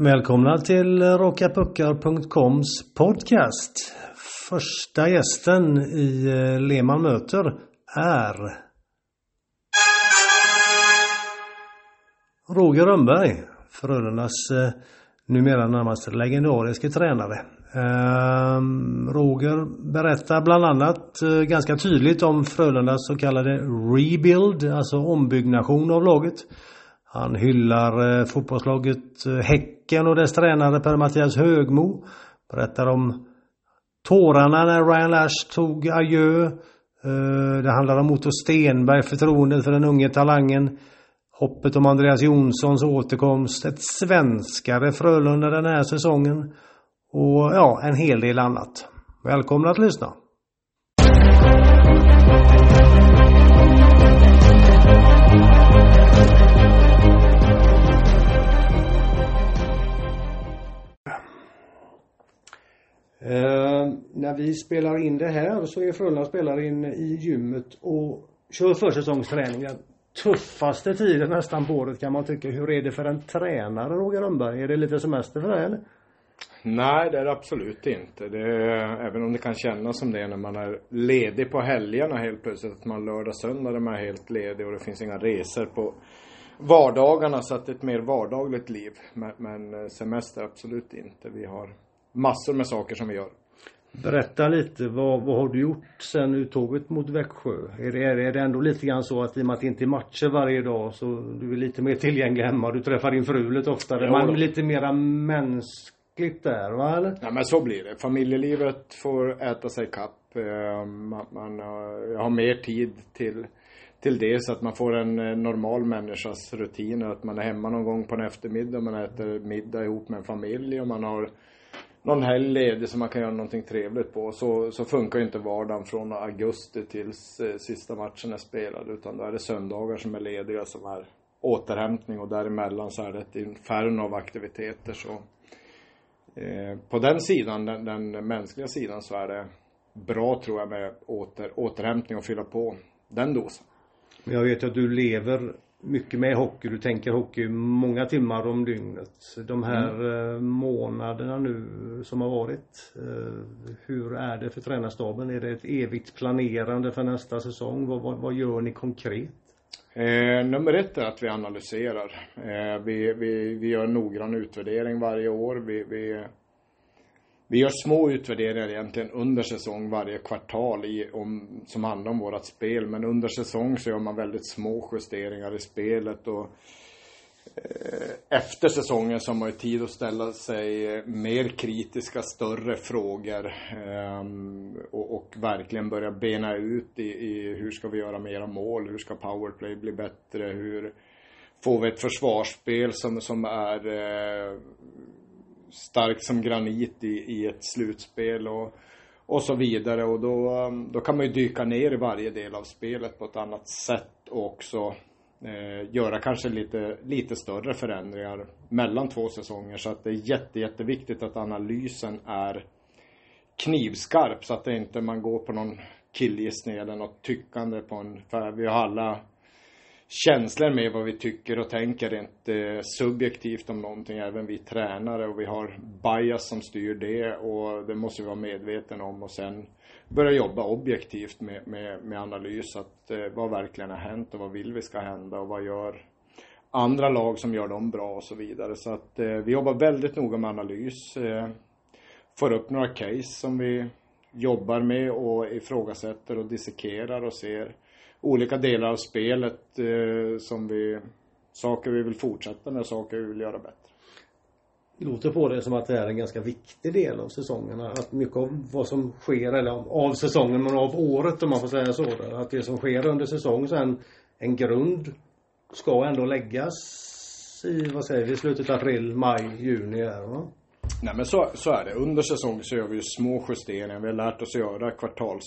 Välkomna till rockapuckar.coms podcast. Första gästen i eh, Lehmann möter är Roger Rönnberg, Frölundas eh, numera närmast legendariske tränare. Ehm, Roger berättar bland annat eh, ganska tydligt om Frölundas så kallade rebuild, alltså ombyggnation av laget. Han hyllar eh, fotbollslaget eh, Häcken och dess tränare Per-Mattias Högmo. Berättar om tårarna när Ryan Lash tog adjö. Eh, det handlar om Otto Stenberg, förtroendet för den unge talangen. Hoppet om Andreas Jonssons återkomst, ett svenskare Frölunda den här säsongen och ja, en hel del annat. Välkomna att lyssna! Eh, när vi spelar in det här så är Frölunda spelar in i gymmet och kör försäsongsträning. Den tuffaste tiden nästan på året kan man tycka. Hur är det för en tränare Roger Rönnberg? Är det lite semester för dig eller? Nej, det är det absolut inte. Det är, även om det kan kännas som det när man är ledig på helgerna helt plötsligt. Att man lördag, söndag är man helt ledig och det finns inga resor på vardagarna. Så att det är ett mer vardagligt liv. Men, men eh, semester absolut inte. Vi har massor med saker som vi gör. Berätta lite, vad, vad har du gjort sen uttåget mot Växjö? Är det, är det ändå lite grann så att i och med att det inte är matcher varje dag så du är lite mer tillgänglig hemma, du träffar din fru lite oftare. Ja, Man är lite mera mänskligt där va eller? Ja men så blir det. Familjelivet får äta sig kapp. Man, man, jag har mer tid till till det så att man får en eh, normal människas rutiner. Att man är hemma någon gång på en eftermiddag, man äter middag ihop med en familj och man har någon helg ledig som man kan göra någonting trevligt på. Så, så funkar ju inte vardagen från augusti tills eh, sista matchen är spelad. Utan då är det söndagar som är lediga som är återhämtning och däremellan så är det ett inferno av aktiviteter. Så, eh, på den sidan, den, den, mänskliga sidan, så är det bra tror jag med åter, återhämtning och fylla på den dosen. Jag vet att du lever mycket med hockey. Du tänker hockey många timmar om dygnet. De här mm. månaderna nu som har varit. Eh, hur är det för tränarstaben? Är det ett evigt planerande för nästa säsong? Vad, vad, vad gör ni konkret? Eh, nummer ett är att vi analyserar. Eh, vi, vi, vi gör noggrann utvärdering varje år. Vi, vi vi gör små utvärderingar egentligen under säsong varje kvartal i, om, som handlar om vårat spel. Men under säsong så gör man väldigt små justeringar i spelet och eh, efter säsongen så har man ju tid att ställa sig eh, mer kritiska, större frågor eh, och, och, verkligen börja bena ut i, i, hur ska vi göra mera mål, hur ska powerplay bli bättre, hur får vi ett försvarsspel som, som är eh, stark som granit i, i ett slutspel och, och så vidare. Och då, um, då kan man ju dyka ner i varje del av spelet på ett annat sätt och också eh, göra kanske lite, lite större förändringar mellan två säsonger. Så att det är jätte, jätteviktigt att analysen är knivskarp så att det inte man går på någon killgissning eller något tyckande på en, för vi har alla känslor med vad vi tycker och tänker rent eh, subjektivt om någonting. Även vi tränare och vi har bias som styr det och det måste vi vara medvetna om och sen börja jobba objektivt med, med, med analys. Att eh, vad verkligen har hänt och vad vill vi ska hända och vad gör andra lag som gör dem bra och så vidare. Så att eh, vi jobbar väldigt noga med analys. Eh, får upp några case som vi jobbar med och ifrågasätter och dissekerar och ser olika delar av spelet eh, som vi, saker vi vill fortsätta med, saker vi vill göra bättre. Det låter på det som att det är en ganska viktig del av säsongerna. Att mycket av vad som sker, eller av säsongen, men av året om man får säga så. Att det som sker under säsong sen, en grund ska ändå läggas i, vad säger vi, slutet av april, maj, juni här va? Nej men så, så är det. Under säsong så gör vi ju små justeringar. Vi har lärt oss att göra kvartals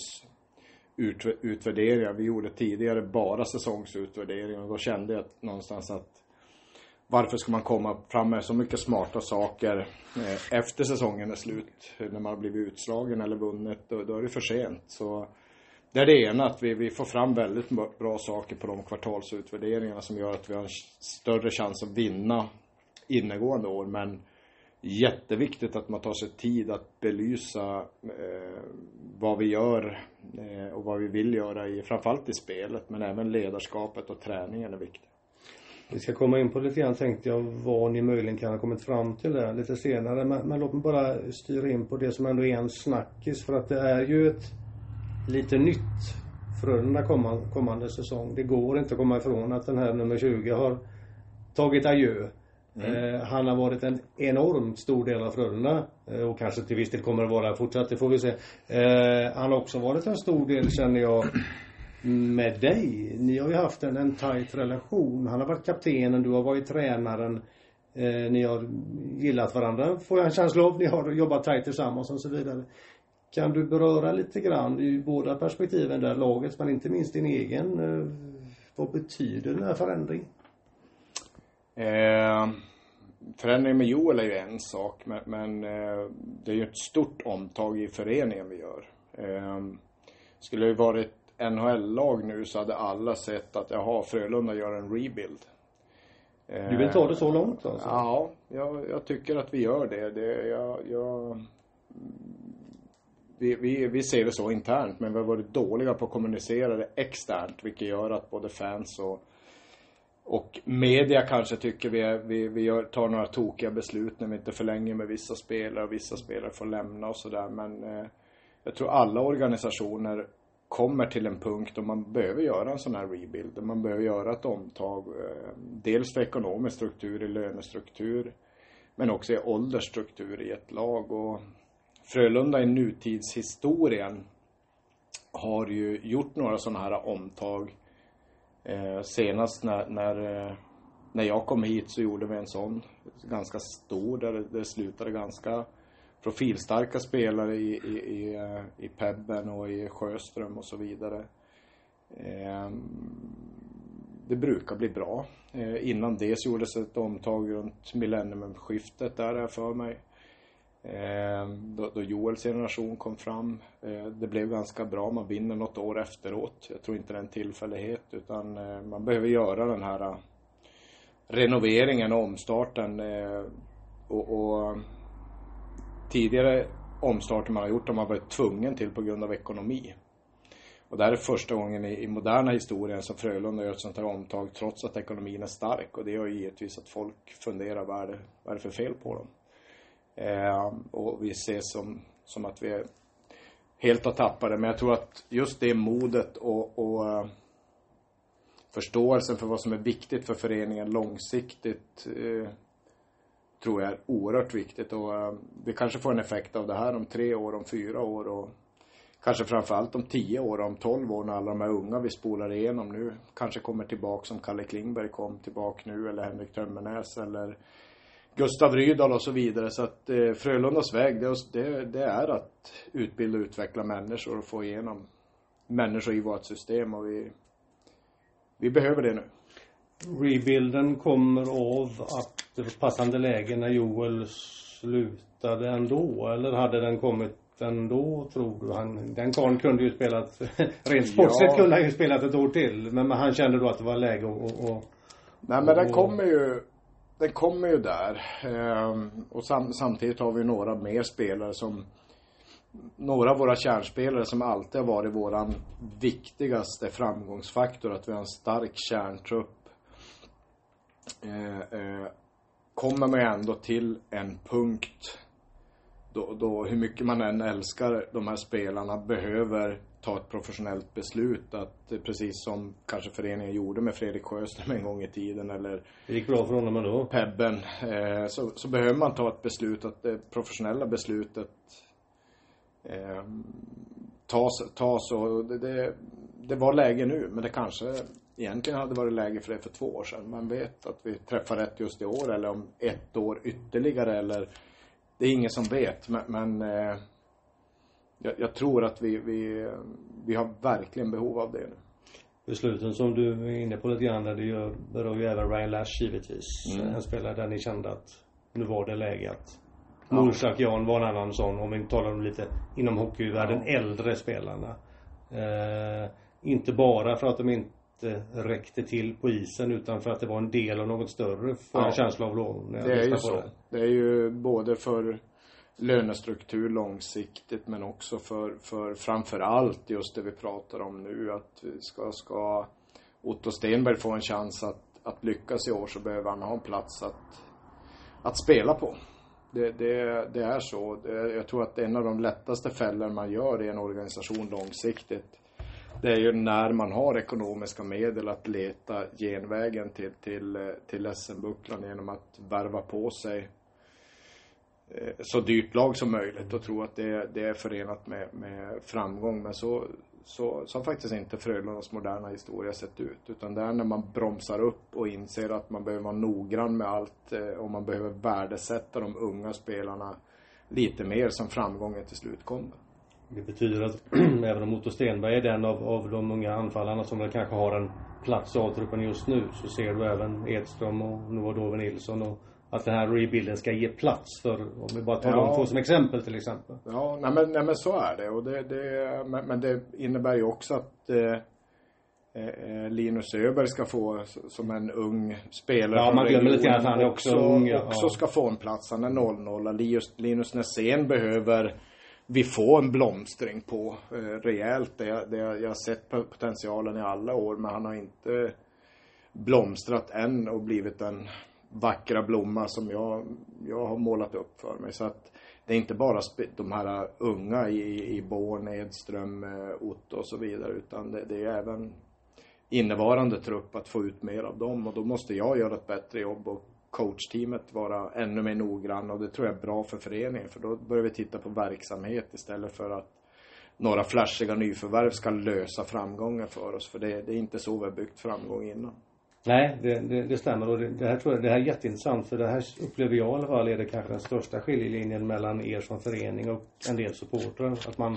utvärderingar. Vi gjorde tidigare bara säsongsutvärderingar och då kände jag någonstans att varför ska man komma fram med så mycket smarta saker eh, efter säsongen är slut? När man har blivit utslagen eller vunnit, då, då är det för sent. Så det är det ena, att vi, vi får fram väldigt bra saker på de kvartalsutvärderingarna som gör att vi har en större chans att vinna innegående år. Men jätteviktigt att man tar sig tid att belysa eh, vad vi gör eh, och vad vi vill göra i, framförallt i spelet, men även ledarskapet och träningen är viktigt. Vi ska komma in på lite grann tänkte jag vad ni möjligen kan ha kommit fram till där lite senare. Men, men låt mig bara styra in på det som ändå är en snackis för att det är ju ett lite nytt Frölunda kommande, kommande säsong. Det går inte att komma ifrån att den här nummer 20 har tagit adjö. Mm. Eh, han har varit en enormt stor del av Frölunda eh, och kanske till viss del kommer att vara fortsatt, det får vi se. Eh, han har också varit en stor del känner jag med dig. Ni har ju haft en, en tajt relation. Han har varit kaptenen, du har varit tränaren. Eh, ni har gillat varandra, får jag en känsla av. Ni har jobbat tajt tillsammans och så vidare. Kan du beröra lite grann i båda perspektiven där, laget men inte minst din egen. Eh, vad betyder den här förändringen? Eh, förändringen med Joel är ju en sak men, men eh, det är ju ett stort omtag i föreningen vi gör. Eh, skulle det varit NHL-lag nu så hade alla sett att jaha, Frölunda gör en rebuild. Du vill ta det så långt alltså? Ja, jag, jag tycker att vi gör det. det jag, jag, vi, vi, vi ser det så internt men vi har varit dåliga på att kommunicera det externt vilket gör att både fans och och media kanske tycker vi, är, vi, vi gör, tar några tokiga beslut när vi inte förlänger med vissa spelare och vissa spelare får lämna och sådär. Men eh, jag tror alla organisationer kommer till en punkt då man behöver göra en sån här rebuild. Man behöver göra ett omtag. Eh, dels för ekonomisk struktur i lönestruktur. Men också i åldersstruktur i ett lag. Och Frölunda i nutidshistorien har ju gjort några sådana här omtag Eh, senast när, när, eh, när jag kom hit så gjorde vi en sån ganska stor där det, det slutade ganska profilstarka spelare i, i, i, eh, i Pebben och i Sjöström och så vidare. Eh, det brukar bli bra. Eh, innan det så gjordes ett omtag runt millenniumskiftet där är för mig. Eh, då, då Joels generation kom fram. Eh, det blev ganska bra. Man vinner något år efteråt. Jag tror inte det är en tillfällighet utan eh, man behöver göra den här eh, renoveringen och omstarten. Eh, och, och tidigare omstarter man har gjort har man varit tvungen till på grund av ekonomi. Och det här är första gången i, i moderna historien som Frölunda gör ett sånt här omtag trots att ekonomin är stark. Och det gör givetvis att folk funderar vad är det, vad är det för fel på dem. Eh, och vi ses som, som att vi helt har tappat det. Men jag tror att just det modet och, och eh, förståelsen för vad som är viktigt för föreningen långsiktigt eh, tror jag är oerhört viktigt. Och eh, vi kanske får en effekt av det här om tre år, om fyra år och kanske framförallt om tio år, om tolv år när alla de här unga vi spolar igenom nu kanske kommer tillbaka som Kalle Klingberg kom tillbaka nu eller Henrik Tömmernes eller Gustav Rydahl och så vidare. Så att eh, Frölundas väg, det, det, det, är att utbilda och utveckla människor och få igenom människor i vårt system och vi, vi behöver det nu. Rebuilden kommer av att det var passande läge när Joel slutade ändå eller hade den kommit ändå tror du? Han, den karln kunde ju spelat, rent sportsligt ja. kunde han ju spelat ett år till men han kände då att det var läge att och, och, Nej men den kommer ju den kommer ju där. Ehm, och sam samtidigt har vi några mer spelare som några av våra kärnspelare som alltid har varit våran viktigaste framgångsfaktor, att vi har en stark kärntrupp. Eh, eh, kommer man ju ändå till en punkt då, då hur mycket man än älskar de här spelarna behöver ta ett professionellt beslut att precis som kanske föreningen gjorde med Fredrik Sjöström en gång i tiden eller Det gick bra för honom ändå? Pebben eh, så, så behöver man ta ett beslut att det professionella beslutet eh, tas, tas och det, det, det var läge nu men det kanske egentligen hade varit läge för det för två år sedan. Man vet att vi träffar rätt just i år eller om ett år ytterligare eller det är ingen som vet men, men eh, jag, jag, tror att vi, vi, vi har verkligen behov av det nu. Besluten som du är inne på lite grann, det gör, berör ju även Ryan Lash givetvis. Mm. En spelare där ni kände att nu var det läge att ja. Jan var en annan sån, om vi talar om lite inom hockeyvärlden, ja. äldre spelarna. Eh, inte bara för att de inte räckte till på isen utan för att det var en del av något större får jag en känsla av då. Det är ju så. Det. det är ju både för lönestruktur långsiktigt men också för, för framförallt just det vi pratar om nu att vi ska, ska Otto Stenberg få en chans att, att lyckas i år så behöver han ha en plats att, att spela på. Det, det, det är så. Jag tror att en av de lättaste fällor man gör i en organisation långsiktigt det är ju när man har ekonomiska medel att leta genvägen till, till, till SM-bucklan genom att värva på sig Eh, så dyrt lag som möjligt och tro att det, det är förenat med, med framgång. Men så, så, så har faktiskt inte Frölundas moderna historia sett ut. Utan det är när man bromsar upp och inser att man behöver vara noggrann med allt eh, och man behöver värdesätta de unga spelarna lite mer som framgången till slut kommer. Det betyder att även om Otto Stenberg är den av, av de unga anfallarna som väl kanske har en plats i A-truppen just nu så ser du även Edström och Noah Dove Nilsson och att den här rebuilden ska ge plats för, om vi bara tar ja. de två som exempel till exempel. Ja, nej men, nej men så är det och det, det men, men, det innebär ju också att eh, eh, Linus Öberg ska få som en ung spelare Ja, man glömmer lite grann att han är också, också ung. Ja. Också ska få en plats. Han är 0-0. Linus, Linus Nässén behöver vi få en blomstring på eh, rejält. Det, det, jag har sett potentialen i alla år men han har inte blomstrat än och blivit den vackra blomma som jag, jag har målat upp för mig. Så att det är inte bara de här unga i, i Born, Edström, eh, Otto och så vidare utan det, det, är även innevarande trupp att få ut mer av dem och då måste jag göra ett bättre jobb och coachteamet vara ännu mer noggrann och det tror jag är bra för föreningen för då börjar vi titta på verksamhet istället för att några flashiga nyförvärv ska lösa framgången för oss för det, det är inte så vi har byggt framgång innan. Nej, det, det, det stämmer och det, det, här tror jag, det här är jätteintressant för det här upplever jag i alla fall är det kanske den största skiljelinjen mellan er som förening och en del supportrar. Att man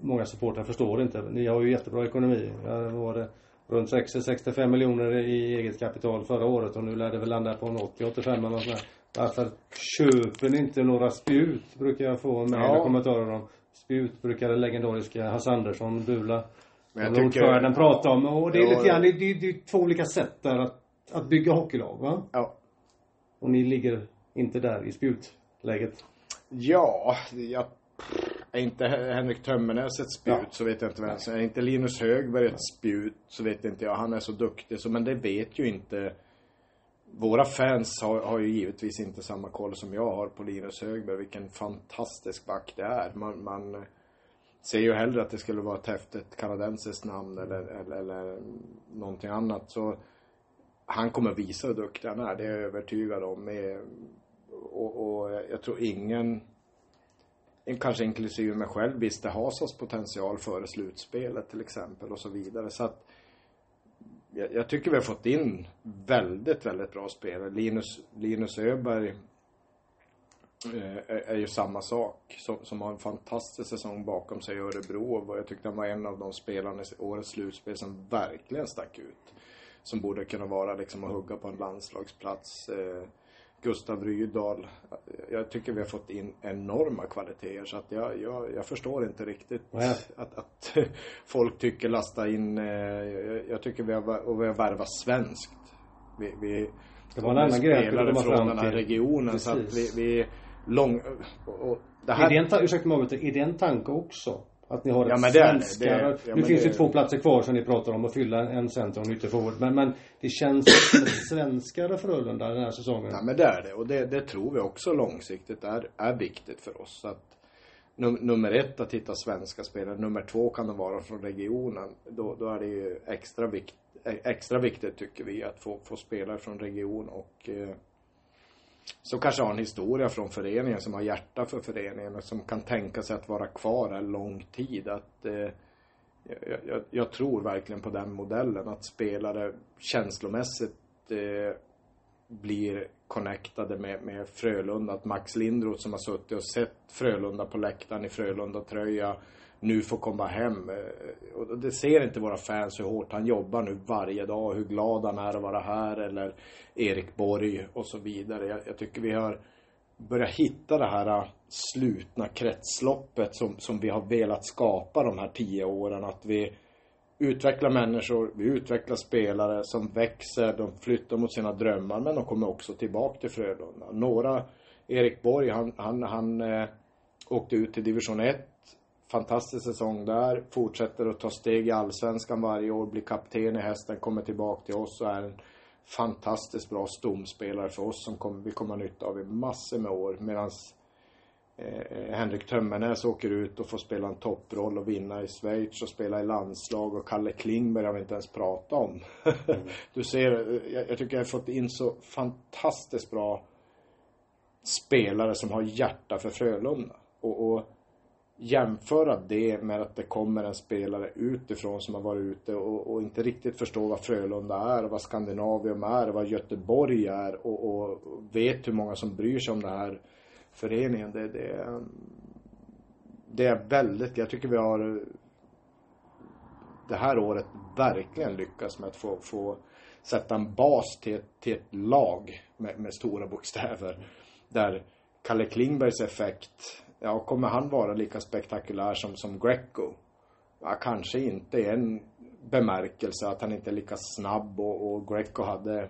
Många supportrar förstår inte. Ni har ju jättebra ekonomi. Ja, var runt 60-65 miljoner i eget kapital förra året och nu lär det väl landa på en 80-85 eller något sånt Varför köper ni inte några spjut? Brukar jag få med ja. kommentarer om. Spjut brukar det legendariska Hasse Andersson, Bula men jag tycker... ordföranden prata om. Och det är ja, lite grann, det, det, det är två olika sätt där att, att bygga hockeylag va? Ja. Och ni ligger inte där i spjutläget? Ja, jag är inte Henrik Tömmernes ett spjut ja. så vet jag inte vem som är. inte Linus Högberg ett spjut så vet inte jag. Han är så duktig så men det vet ju inte våra fans har, har ju givetvis inte samma koll som jag har på Linus Högberg. Vilken fantastisk back det är. Man, man ser ju hellre att det skulle vara ett häftigt kanadensiskt namn eller, eller, eller någonting annat. Så han kommer visa hur duktig han är. Det är jag övertygad om. Och, och jag tror ingen kanske inklusive mig själv, visste Hasas potential före slutspelet till exempel och så vidare. Så att jag, jag tycker vi har fått in väldigt, väldigt bra spelare. Linus, Linus Öberg är ju samma sak. Som, som har en fantastisk säsong bakom sig i Örebro. Och jag tyckte han var en av de spelarna i årets slutspel som verkligen stack ut. Som borde kunna vara liksom att hugga på en landslagsplats. Eh, Gustav Rydahl. Jag tycker vi har fått in enorma kvaliteter så att jag, jag, jag förstår inte riktigt ja. att, att folk tycker lasta in, eh, jag, jag tycker vi har, och vi har värvat svenskt. Vi, vi det var en annan grej spelare från den här regionen Precis. så att vi, vi lång, och, det här... Är det en, ursäkta mig, är det en tanke också? Att ni har ett ja, men svenskare. Det, det, ja, nu finns det ju två platser kvar som ni pratar om att fylla en center och en ytterforward. Men, men det känns som ett svenskare Frölunda den här säsongen. Ja men det är det. Och det, det tror vi också långsiktigt är, är viktigt för oss. Att num, nummer ett att hitta svenska spelare. Nummer två kan de vara från regionen. Då, då är det ju extra, vikt, extra viktigt tycker vi att få, få spelare från region och eh, som kanske har en historia från föreningen, som har hjärta för föreningen och som kan tänka sig att vara kvar en lång tid. Att, eh, jag, jag, jag, tror verkligen på den modellen, att spelare känslomässigt eh, blir connectade med, med Frölunda. Att Max Lindroth som har suttit och sett Frölunda på läktaren i Frölunda-tröja nu får komma hem. Eh, och det ser inte våra fans hur hårt han jobbar nu varje dag, hur glad han är att vara här eller Erik Borg och så vidare. Jag, jag tycker vi har börjat hitta det här eh, slutna kretsloppet som, som vi har velat skapa de här tio åren. Att vi utvecklar människor, vi utvecklar spelare som växer, de flyttar mot sina drömmar men de kommer också tillbaka till Frölunda. Några, Erik Borg, han, han, han eh, åkte ut till division 1. Fantastisk säsong där. Fortsätter att ta steg i allsvenskan varje år, blir kapten i hästen, kommer tillbaka till oss och är en fantastiskt bra stomspelare för oss som kommer, vi kommer ha nytta av i massor med år. Medans eh, Henrik Tömmernes åker ut och får spela en topproll och vinna i Schweiz och spela i landslag och Kalle Klingberg har vi inte ens pratat om. Mm. du ser, jag, jag tycker jag har fått in så fantastiskt bra spelare som har hjärta för Frölunda. Och, och jämföra det med att det kommer en spelare utifrån som har varit ute och, och inte riktigt förstår vad Frölunda är och vad Skandinavium är och vad Göteborg är och, och, vet hur många som bryr sig om den här föreningen. Det, det, det är väldigt, jag tycker vi har det här året verkligen lyckats med att få, få sätta en bas till, till ett lag med, med stora bokstäver. Där Kalle Klingbergs effekt ja, kommer han vara lika spektakulär som, som Greco? Ja, kanske inte i en bemärkelse att han inte är lika snabb och, och Greco hade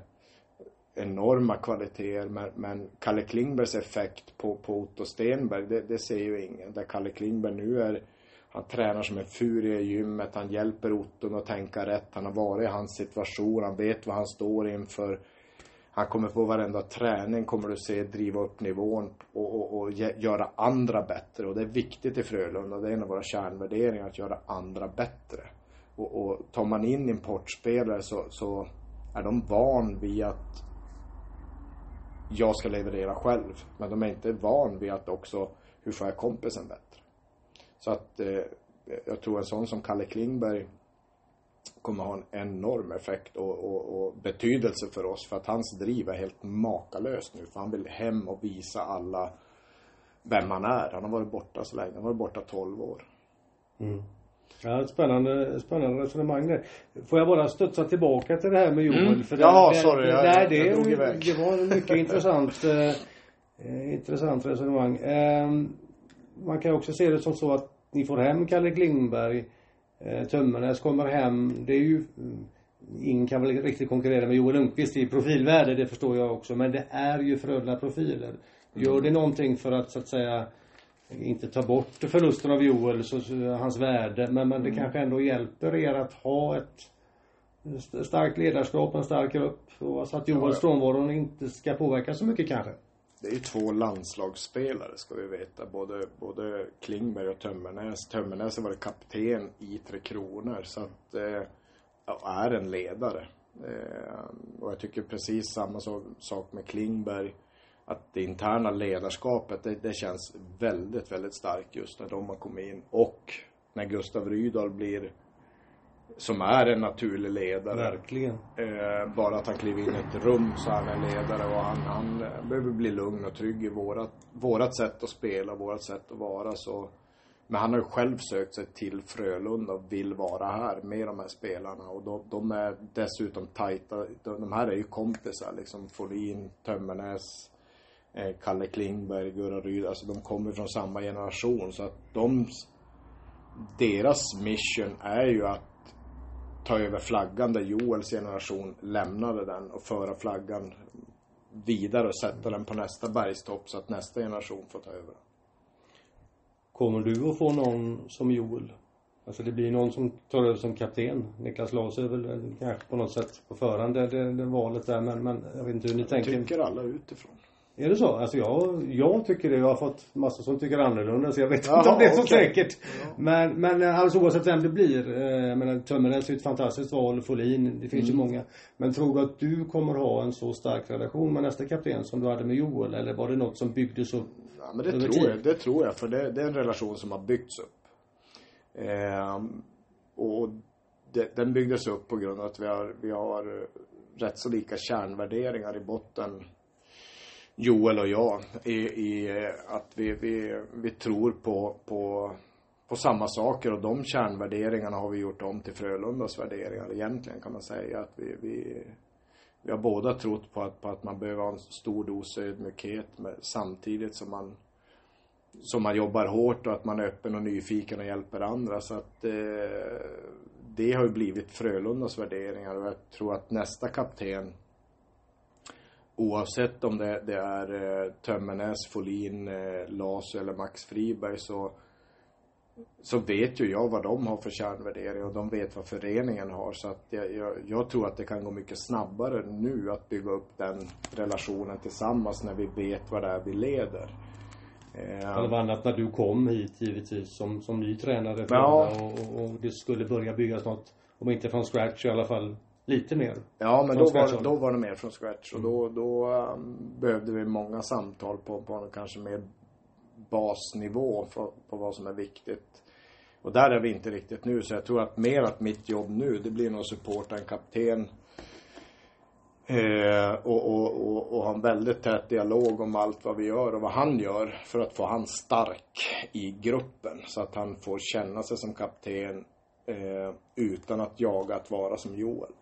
enorma kvaliteter men, men Kalle Klingbergs effekt på, på Otto Stenberg det, det ser ju ingen. Där Kalle Klingberg nu är han tränar som en furie i gymmet, han hjälper Otto att tänka rätt, han har varit i hans situation, han vet vad han står inför han kommer på varenda träning kommer du se driva upp nivån och, och, och göra andra bättre. Och det är viktigt i Frölunda. Det är en av våra kärnvärderingar att göra andra bättre. Och, och tar man in importspelare så, så är de van vid att jag ska leverera själv. Men de är inte van vid att också, hur får jag kompisen bättre? Så att eh, jag tror en sån som Kalle Klingberg kommer ha en enorm effekt och, och, och, betydelse för oss. För att hans driv är helt makalöst nu. För han vill hem och visa alla vem han är. Han har varit borta så länge. Han har varit borta 12 år. Mm. Ja, spännande, spännande resonemang där. Får jag bara studsa tillbaka till det här med Joel? Mm. För Jaha, det, sorry. Det, jag, det, jag, jag drog iväg. Det var mycket intressant, eh, intressant resonemang. Eh, man kan också se det som så att ni får hem Kalle Klingberg Eh, Tömmernes kommer hem. Det är ju Ingen kan väl riktigt konkurrera med Joel Lundqvist i profilvärde, det förstår jag också. Men det är ju Frölunda profiler. Gör det någonting för att så att säga inte ta bort förlusten av Joel, så, hans värde. Men, men det mm. kanske ändå hjälper er att ha ett starkt ledarskap, en stark grupp. Och så att Joels ja, frånvaro inte ska påverka så mycket kanske. Det är ju två landslagsspelare ska vi veta. Både, både Klingberg och Tömmernes. Tömmernes har varit kapten i Tre Kronor. Så att, eh, är en ledare. Eh, och jag tycker precis samma sak med Klingberg. Att det interna ledarskapet, det, det känns väldigt, väldigt starkt just när de har kommit in. Och när Gustav Rydahl blir som är en naturlig ledare. Verkligen. Eh, bara att han kliver in i ett rum så är han en ledare och han, han behöver bli lugn och trygg i vårat, vårat sätt att spela, vårat sätt att vara. Så. Men han har ju själv sökt sig till Frölunda och vill vara här med de här spelarna och de, de är dessutom tajta. De, de, här är ju kompisar liksom. Folin, Tömmernes, eh, Kalle Klingberg, Gurra Ryd. Alltså de kommer från samma generation så att de deras mission är ju att ta över flaggan där Joels generation lämnade den och föra flaggan vidare och sätta den på nästa bergstopp så att nästa generation får ta över. Kommer du att få någon som Joel? Alltså det blir någon som tar över som kapten. Niklas Laos är väl kanske på något sätt på förhand det, det, det valet där men, men jag vet inte hur ni jag tänker. tycker alla utifrån. Är det så? Alltså jag, jag tycker det. Jag har fått massor som tycker annorlunda så jag vet Jaha, inte om det är så okay. säkert. Ja. Men, men alltså oavsett vem det blir. Eh, men Tömmernes är ett fantastiskt val. Folin, det finns mm. ju många. Men tror du att du kommer ha en så stark relation med nästa kapten som du hade med Joel? Eller var det något som byggdes upp Ja men det tror tid? jag. Det tror jag. För det, det, är en relation som har byggts upp. Eh, och det, den byggdes upp på grund av att vi har, vi har rätt så lika kärnvärderingar i botten Joel och jag i, i eh, att vi, vi, vi tror på, på, på samma saker och de kärnvärderingarna har vi gjort om till Frölundas värderingar egentligen kan man säga att vi, vi, vi har båda trott på att, på att man behöver ha en stor dos ödmjukhet med, samtidigt som man som man jobbar hårt och att man är öppen och nyfiken och hjälper andra. Så att eh, det har ju blivit Frölundas värderingar och jag tror att nästa kapten Oavsett om det, det är eh, Tömmernes, Folin, eh, Lasu eller Max Friberg så så vet ju jag vad de har för kärnvärdering och de vet vad föreningen har. Så att jag, jag, jag, tror att det kan gå mycket snabbare nu att bygga upp den relationen tillsammans när vi vet vad det är vi leder. Det var annat när du kom hit givetvis som, som ny tränare ja. och, och, det skulle börja byggas något, om inte från scratch i alla fall lite mer. Ja, men då var, då var det mer från scratch och då, då um, behövde vi många samtal på, på kanske mer basnivå för, på vad som är viktigt. Och där är vi inte riktigt nu, så jag tror att mer att mitt jobb nu, det blir nog att supporta en kapten eh, och, och, och, och ha en väldigt tät dialog om allt vad vi gör och vad han gör för att få han stark i gruppen. Så att han får känna sig som kapten eh, utan att jaga att vara som Joel.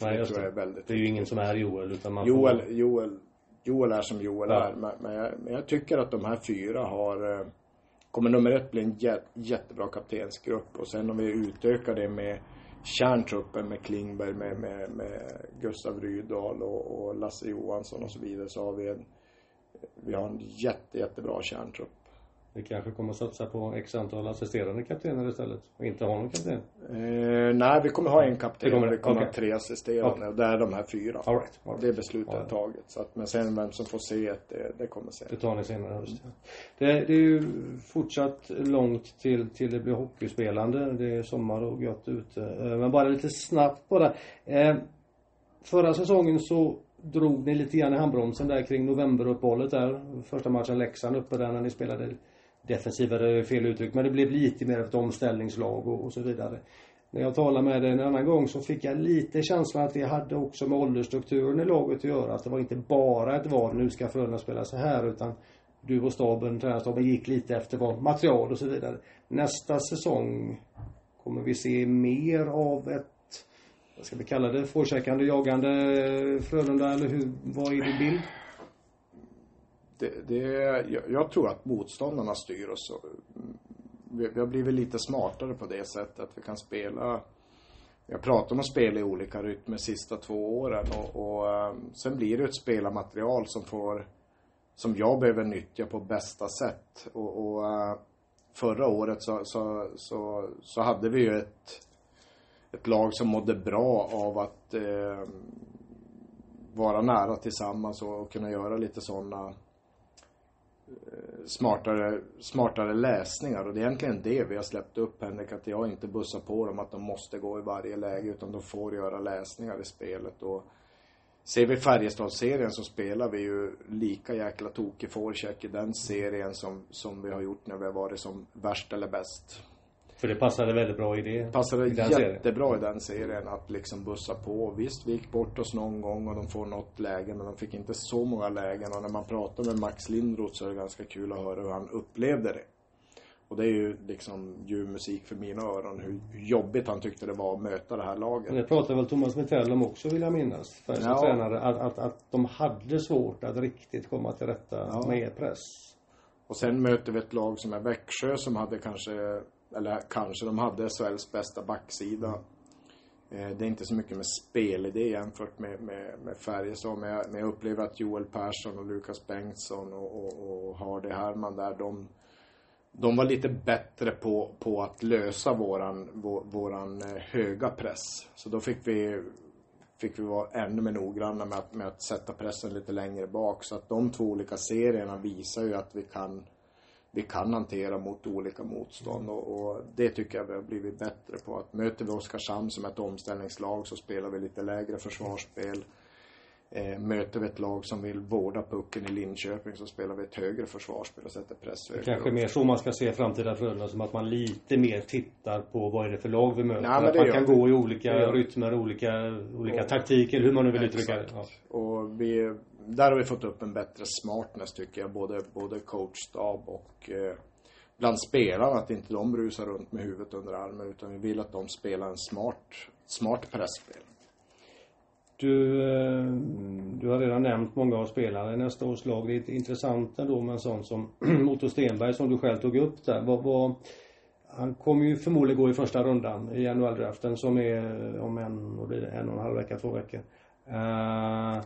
Nej, det, tror jag är väldigt det är ju ingen som är Joel utan man Joel, får... Joel Joel är som Joel ja. är. Men, men, jag, men, jag, tycker att de här fyra har eh, Kommer nummer ett bli en jät, jättebra kaptensgrupp och sen om vi utökar det med kärntruppen med Klingberg, med, med, med Gustav Rydahl och, och, Lasse Johansson och så vidare så har vi en Vi har en jätte, jättebra kärntrupp. Vi kanske kommer att satsa på x antal assisterande kaptener istället och inte ha någon kapten? Eh, nej, vi kommer ha en kapten kommer, vi kommer okay. ha tre assisterande okay. och det är de här fyra. All right, all right. Det beslutet är taget. Så att, men sen vem som får se det, det kommer sen. Det tar ni senare. Mm. Det, det är ju fortsatt långt till, till det blir hockeyspelande. Det är sommar och gott ute. Eh, men bara lite snabbt bara. Eh, förra säsongen så drog ni lite grann i handbromsen där kring novemberuppehållet där. Första matchen Leksand uppe där när ni spelade defensivare fel uttryck, men det blev lite mer ett omställningslag och, och så vidare. När jag talade med dig en annan gång så fick jag lite känslan att det hade också med åldersstrukturen i laget att göra. Att det var inte bara ett val, nu ska Frölunda spela så här, utan du och staben, tränarstaben gick lite efter vad material och så vidare. Nästa säsong kommer vi se mer av ett vad ska vi kalla det, forecheckande, jagande Frölunda eller hur, vad är din bild? Det, det, jag, jag tror att motståndarna styr oss. Mm, vi, vi har blivit lite smartare på det sättet att vi kan spela jag pratar om att spela i olika rytmer sista två åren och, och ehm, sen blir det ett spelarmaterial som får som jag behöver nyttja på bästa sätt och, och ehm, förra året så, så, så, så, hade vi ju ett ett lag som mådde bra av att eh, vara nära tillsammans och, och kunna göra lite sådana smartare, smartare läsningar och det är egentligen det vi har släppt upp Henrik, att jag inte bussar på dem att de måste gå i varje läge utan de får göra läsningar i spelet och Ser vi Färjestadsserien så spelar vi ju lika jäkla tokig forecheck i den serien som, som vi har gjort när vi har varit som värst eller bäst. För det passade väldigt bra i det? Passade i jättebra serien. i den serien att liksom bussa på. Visst, vi gick bort oss någon gång och de får något läge men de fick inte så många lägen och när man pratar med Max Lindroth så är det ganska kul att höra hur han upplevde det. Och det är ju liksom ljuv musik för mina öron hur jobbigt han tyckte det var att möta det här laget. Det pratade väl Thomas Mitell om också vill jag minnas. För ja. tränare att, att, att de hade svårt att riktigt komma till rätta ja. med press. Och sen möter vi ett lag som är Växjö som hade kanske eller kanske de hade SHLs bästa backsida. Eh, det är inte så mycket med spelidé jämfört med, med, med Färjestad. Men jag, men jag upplever att Joel Persson och Lukas Bengtsson och, och, och Hardy Herman där, de, de var lite bättre på, på att lösa våran, vår, våran eh, höga press. Så då fick vi, fick vi vara ännu mer noggranna med att, med att sätta pressen lite längre bak. Så att de två olika serierna visar ju att vi kan vi kan hantera mot olika motstånd och, och, det tycker jag vi har blivit bättre på. Att möter vi Oskarshamn som ett omställningslag så spelar vi lite lägre försvarsspel. Eh, möter vi ett lag som vill vårda pucken i Linköping så spelar vi ett högre försvarsspel och sätter press högre. Kanske mer så man ska se framtida Frölunda som att man lite mer tittar på vad är det för lag vi möter. Nej, att man kan gå i olika rytmer, olika, olika och, taktiker, hur man nu vill uttrycka det. Ja. Och vi, där har vi fått upp en bättre smartness tycker jag. Både, både coachstab och eh, bland spelarna. Att inte de rusar runt med huvudet under armen. Utan vi vill att de spelar en smart, smart pressspel. Du, eh, du har redan nämnt många av spelarna i nästa års lag. Det är intressant ändå med en sån som Otto Stenberg som du själv tog upp där. Vad, vad, han kommer ju förmodligen gå i första rundan i NHL-draften som är om en, och blir en och en halv vecka, två veckor. Uh,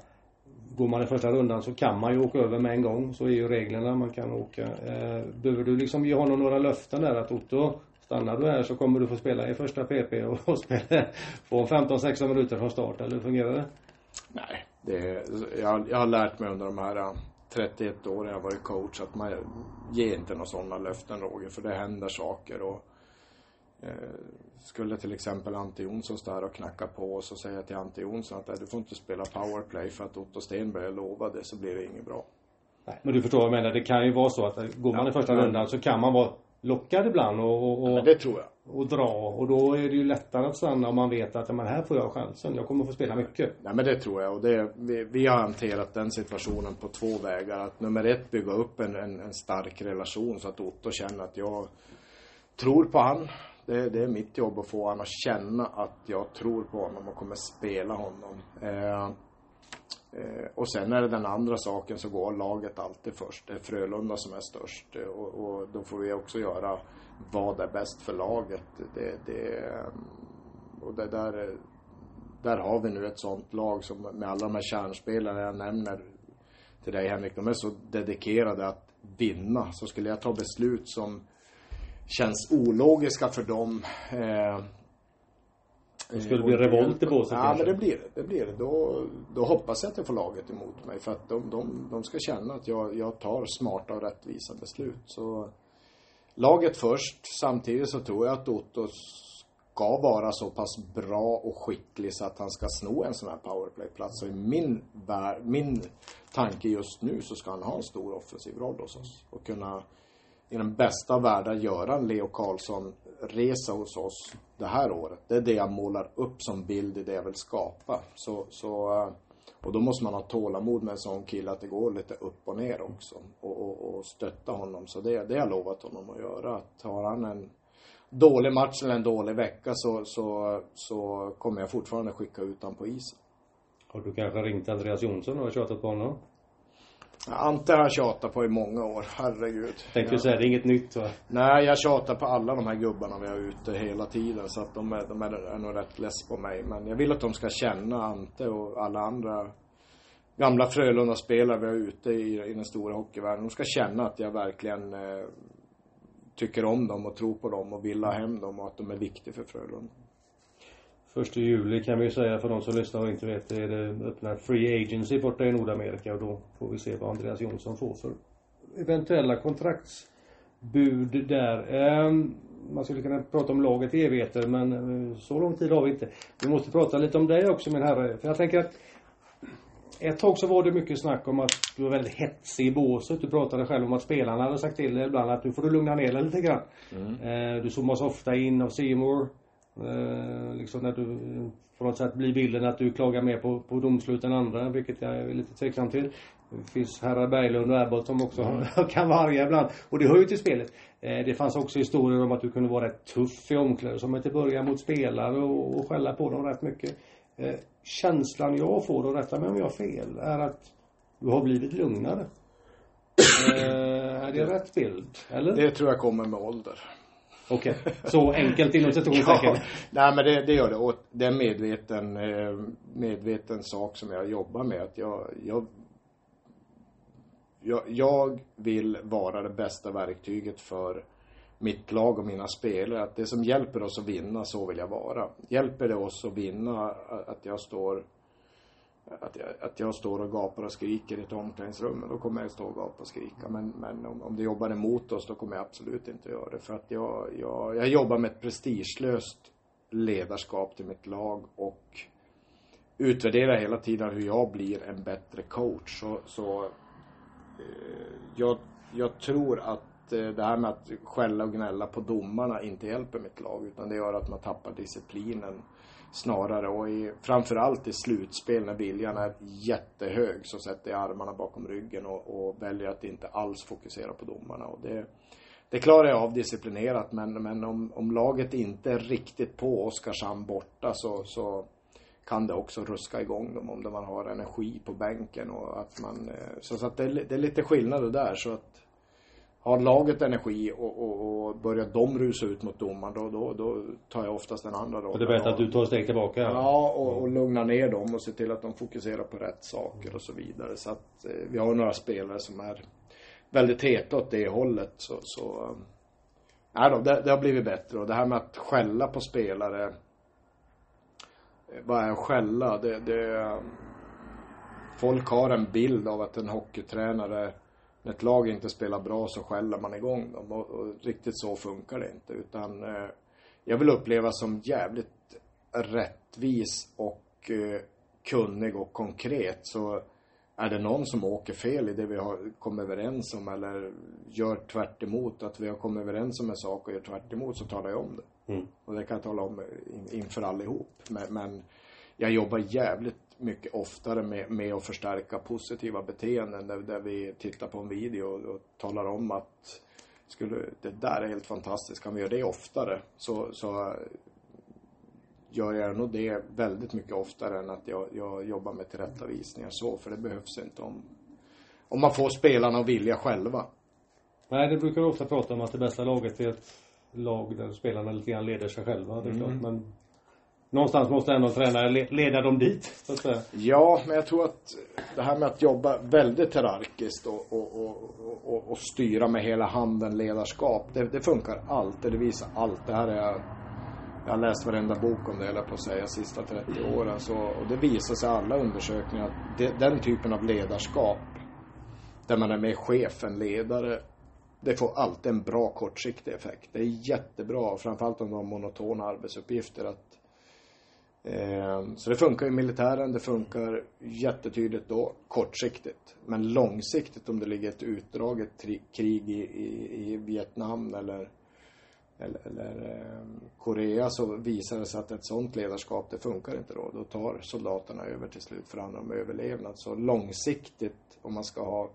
går man i första rundan så kan man ju åka över med en gång. Så är ju reglerna. Man kan åka. Eh, behöver du liksom ge honom några löften där att Otto, stannar du här så kommer du få spela i första PP och, och spela, få 15-16 minuter från start. Eller hur fungerar det? Nej, det, jag, jag har lärt mig under de här eh, 31 åren jag har varit coach att man ger inte några sådana löften Roger, för det händer saker och skulle till exempel Ante Jonsson stå här och knacka på och så säger jag till Ante Jonsson att du får inte spela powerplay för att Otto Stenberg lovade så blir det inget bra. Nej, men du förstår vad jag menar. Det kan ju vara så att går man ja, i första men... rundan så kan man vara lockad ibland och, och, och, ja, det tror jag. och dra. Och då är det ju lättare att stanna om man vet att men här får jag chansen. Jag kommer få spela mycket. Nej men det tror jag. Och det, vi, vi har hanterat den situationen på två vägar. Att nummer ett bygga upp en, en, en stark relation så att Otto känner att jag tror på han. Det, det, är mitt jobb att få honom att känna att jag tror på honom och kommer spela honom. Eh, Eh, och sen är det den andra saken så går laget alltid först. Det är Frölunda som är störst eh, och, och då får vi också göra vad är bäst för laget. Det, det, eh, och det där, där har vi nu ett sånt lag som med alla de här kärnspelarna jag nämner till dig Henrik, de är så dedikerade att vinna. Så skulle jag ta beslut som känns ologiska för dem eh, det skulle bli revolt i båset Ja, men det blir det. det blir det. Då, då hoppas jag att jag får laget emot mig. För att de, de, de ska känna att jag, jag tar smarta och rättvisa beslut. Så laget först. Samtidigt så tror jag att Otto ska vara så pass bra och skicklig så att han ska sno en sån här powerplayplats. Så i min, min tanke just nu så ska han ha en stor offensiv roll hos oss. Och kunna i den bästa av världar göra en Leo Karlsson-resa hos oss det här året. Det är det jag målar upp som bild i det jag vill skapa. Så, så, eh, och då måste man ha tålamod med en sån kille att det går lite upp och ner också. Och, och, och stötta honom. Så det, det har jag lovat honom att göra. Att har han en dålig match eller en dålig vecka så, så, så kommer jag fortfarande skicka ut honom på isen. Har du kanske ringt Andreas Jonsson och tjatat på honom? Ante har jag tjatat på i många år, herregud. Tänkte du säga, det är inget nytt va? Nej, jag tjatar på alla de här gubbarna vi har ute hela tiden. Så att de är, de är, är nog rätt less på mig. Men jag vill att de ska känna Ante och alla andra gamla Frölunda-spelare vi har ute i, i den stora hockeyvärlden. De ska känna att jag verkligen eh, tycker om dem och tror på dem och vill ha hem dem och att de är viktiga för Frölunda. Första juli kan vi ju säga för de som lyssnar och inte vet det är det öppnar Free Agency borta i Nordamerika och då får vi se vad Andreas Jonsson får för eventuella kontraktsbud där. Um, man skulle kunna prata om laget i evigheter men uh, så lång tid har vi inte. Vi måste prata lite om dig också min herre. För jag tänker att ett tag så var det mycket snack om att du var väldigt hetsig i båset. Du pratade själv om att spelarna hade sagt till dig ibland att nu får du lugna ner dig lite grann. Mm. Uh, du zoomas ofta in av Seymour. Eh, liksom när du på något sätt blir bilden att du klagar mer på, på domslut än andra, vilket jag är lite tveksam till. Det finns herrar Berglund och Abbott som också mm. kan vara arga ibland. Och det hör ju till spelet. Eh, det fanns också historier om att du kunde vara rätt tuff i omklädningsrummet i början mot spelare och, och skälla på dem rätt mycket. Eh, känslan jag får, och rätta mig om jag har fel, är att du har blivit lugnare. är det rätt bild? Eller? Det tror jag kommer med ålder. Okej, okay. så enkelt inom citationstecken? ja, nej men det, det, gör det. Och det är en medveten, eh, medveten sak som jag jobbar med. Att jag, jag, jag, jag vill vara det bästa verktyget för mitt lag och mina spelare. Att det som hjälper oss att vinna, så vill jag vara. Hjälper det oss att vinna, att jag står att jag, att jag står och gapar och skriker i ett omklädningsrum, då kommer jag stå och gapa och skrika. Men, men om, om det jobbar emot oss, då kommer jag absolut inte göra det. För att jag, jag, jag jobbar med ett prestigelöst ledarskap till mitt lag och utvärderar hela tiden hur jag blir en bättre coach. Så, så eh, jag, jag tror att Eh, det här med att skälla och gnälla på domarna inte hjälper mitt lag. Utan det gör att man tappar disciplinen snarare. Och i, framförallt i slutspel när viljan är jättehög så sätter jag armarna bakom ryggen och, och väljer att inte alls fokusera på domarna. Och det, det klarar jag av disciplinerat men, men om, om laget inte är riktigt på Oskarshamn borta så, så kan det också ruska igång dem om man har energi på bänken och att man, eh, så, att det är, det är lite skillnader där så att har laget energi och, och, och börjar de rusa ut mot domaren då, då, då tar jag oftast den andra rollen. Och det är bättre att du tar ett steg tillbaka? Ja, och, och lugnar ner dem och ser till att de fokuserar på rätt saker och så vidare. Så att eh, vi har några spelare som är väldigt heta åt det hållet så, så eh, nej då, det, det har blivit bättre och det här med att skälla på spelare eh, vad är skälla? Det, det, folk har en bild av att en hockeytränare när ett lag inte spelar bra så skäller man igång dem och, och riktigt så funkar det inte utan eh, jag vill uppleva som jävligt rättvis och eh, kunnig och konkret så är det någon som åker fel i det vi har kommit överens om eller gör tvärt emot, att vi har kommit överens om en sak och gör tvärt emot, så talar jag om det. Mm. Och det kan jag tala om inför allihop. Men, men jag jobbar jävligt mycket oftare med, med att förstärka positiva beteenden där, där vi tittar på en video och, och talar om att skulle, det där är helt fantastiskt, kan vi göra det oftare så, så gör jag nog det väldigt mycket oftare än att jag, jag jobbar med tillrättavisningar så, för det behövs inte om, om man får spelarna att vilja själva. Nej, det brukar ofta prata om att det bästa laget är ett lag där spelarna lite grann leder sig själva, det är mm. klart. Men någonstans måste ändå tränare leda dem dit, så att säga. Ja, men jag tror att det här med att jobba väldigt hierarkiskt och, och, och, och, och styra med hela handen ledarskap, det, det funkar alltid, det visar allt. Det här är jag har läst varenda bok om det, eller på att säga, sista 30 åren. Så, och det visar sig i alla undersökningar att det, den typen av ledarskap, där man är mer chef än ledare, det får alltid en bra kortsiktig effekt. Det är jättebra, framförallt om du har monotona arbetsuppgifter. Att, Ehm, så det funkar i militären, det funkar jättetydligt då, kortsiktigt. Men långsiktigt om det ligger ett utdraget krig i, i, i Vietnam eller eller, eller ehm, Korea så visar det sig att ett sånt ledarskap, det funkar inte då. Då tar soldaterna över till slut för andra om överlevnad. Så långsiktigt, om man ska ha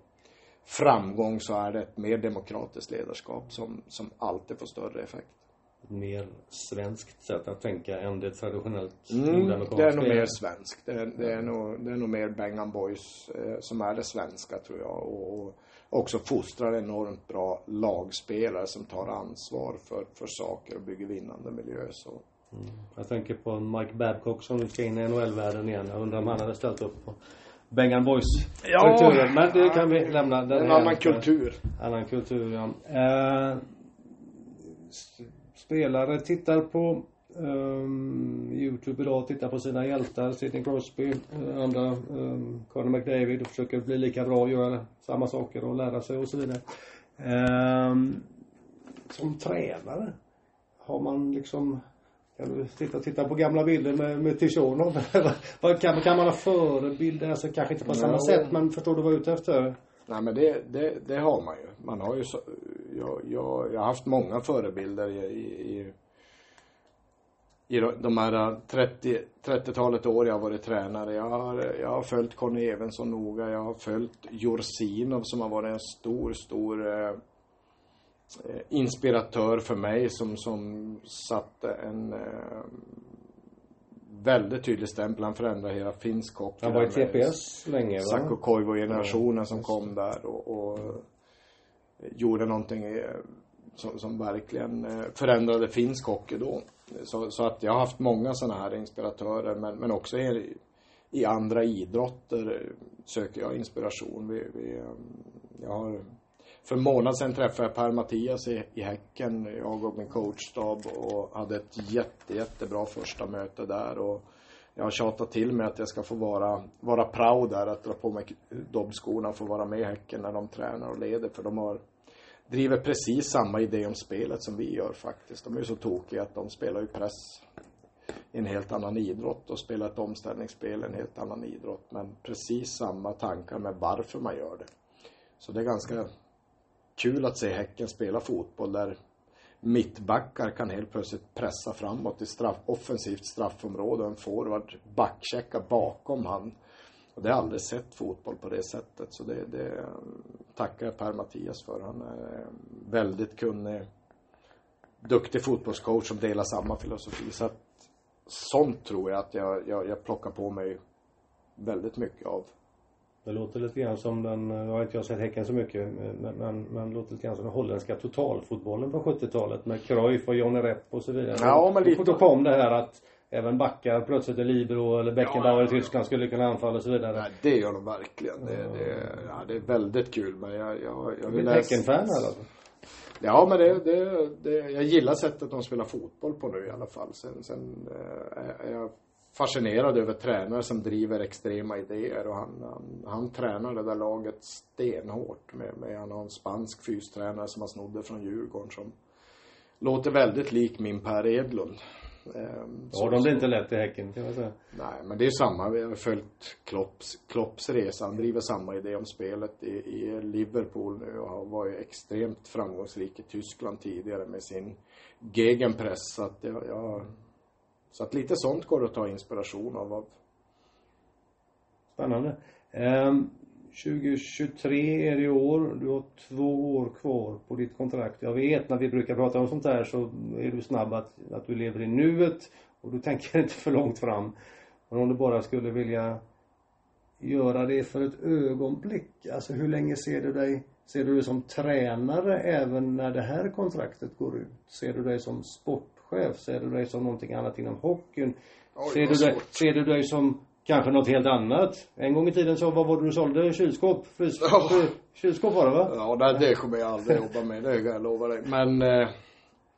framgång så är det ett mer demokratiskt ledarskap som, som alltid får större effekt. Mer svenskt sätt att tänka än det traditionellt mm, Det är nog mer svenskt. Det är, det är, nog, det är nog mer Bang Boys eh, som är det svenska tror jag. Och, och också fostrar enormt bra lagspelare som tar ansvar för, för saker och bygger vinnande miljö. Så. Mm. Jag tänker på Mike Babcock som nu ska in i NHL-världen igen. Jag undrar om han hade ställt upp på Bengan Boys ja, kulturen. Men det kan vi lämna. Den en annan kultur. Annan kultur, ja. Eh, spelare tittar på um, Youtube idag tittar på sina hjältar, Sidney Crosby, uh, andra, um, Conor McDavid och försöker bli lika bra, göra samma saker och lära sig och så vidare. Um, som tränare, har man liksom kan du titta, titta på gamla bilder med, med Tishonov? kan, kan man ha förebilder? Alltså kanske inte på samma no. sätt, men förstår du vad jag är ute efter? Nej men det, det, det har man ju. Man har ju jag, jag, jag har haft många förebilder i, i i de här 30, 30-talet år jag har varit tränare. Jag har, jag har följt Conny Evensson noga. Jag har följt Jorsinov som har varit en stor, stor eh, inspiratör för mig som, som satte en eh, väldigt tydlig stämpel. Han förändrade hela finsk hockey. Han var i TPS länge va? Sakko Koivu-generationen ja, som kom där och, och gjorde någonting eh, som, som verkligen eh, förändrade finsk hockey då. Så, så, att jag har haft många sådana här inspiratörer men, men också i, i andra idrotter eh, söker jag inspiration. Vi, vi, jag har, för en månad sedan träffade jag Per-Mattias i, i Häcken, jag och min coachstab och hade ett jätte, jättebra första möte där och jag har tjatat till mig att jag ska få vara, vara proud där, att dra på mig dobbskorna och få vara med i Häcken när de tränar och leder för de har driver precis samma idé om spelet som vi gör faktiskt. De är ju så tokiga att de spelar ju press i en helt annan idrott och spelar ett omställningsspel i en helt annan idrott. Men precis samma tankar med varför man gör det. Så det är ganska kul att se Häcken spela fotboll där mittbackar kan helt plötsligt pressa framåt i straff, offensivt straffområde och en forward backcheckar bakom han och det har jag aldrig sett fotboll på det sättet. Så det, det tackar Per-Mattias för. Han är väldigt kunnig, duktig fotbollscoach som delar samma filosofi. Så att sånt tror jag att jag, jag, jag plockar på mig väldigt mycket av. Det låter lite grann som den, jag har inte jag sett Häcken så mycket, men, men, men låter lite grann som den holländska totalfotbollen på 70-talet med Cruyff och Johnny Repp och så vidare. Ja, men lite. Då kom det här att även backar plötsligt i Libero eller Beckenbauer ja, ja, ja. i Tyskland skulle kunna anfalla och så vidare. Nej, det gör de verkligen. Det, det, ja, det är väldigt kul men jag, jag, jag vill läsa... Häcken-fan alltså? Ja men det, det, det, jag gillar sättet de spelar fotboll på nu i alla fall. Sen, sen äh, är jag fascinerad över tränare som driver extrema idéer och han, han, han tränar det där laget stenhårt med, med han har en spansk fystränare som han snodde från Djurgården som låter väldigt lik min Per Edlund. Ehm, ja, de blir inte lätt i Häcken kan man säga. Nej, men det är samma. Vi har följt Klopps, Klopps resa. Han driver samma idé om spelet i, i Liverpool nu och har varit extremt framgångsrik i Tyskland tidigare med sin gegenpress. Så att jag, jag så att lite sånt går att ta inspiration av. Spännande. Um, 2023 är det i år. Du har två år kvar på ditt kontrakt. Jag vet när vi brukar prata om sånt där så är du snabb att, att du lever i nuet och du tänker inte för långt fram. Men om du bara skulle vilja göra det för ett ögonblick. Alltså hur länge ser du dig Ser du dig som tränare även när det här kontraktet går ut? Ser du dig som sportchef? Ser du dig som någonting annat inom hockeyn? Oj, ser, du dig, ser du dig som kanske något helt annat? En gång i tiden så, vad var det du sålde? Kylskåp? Frys, oh. Kylskåp var det va? Ja, nej, det kommer jag aldrig jobba med, det kan jag lova dig. Men, eh,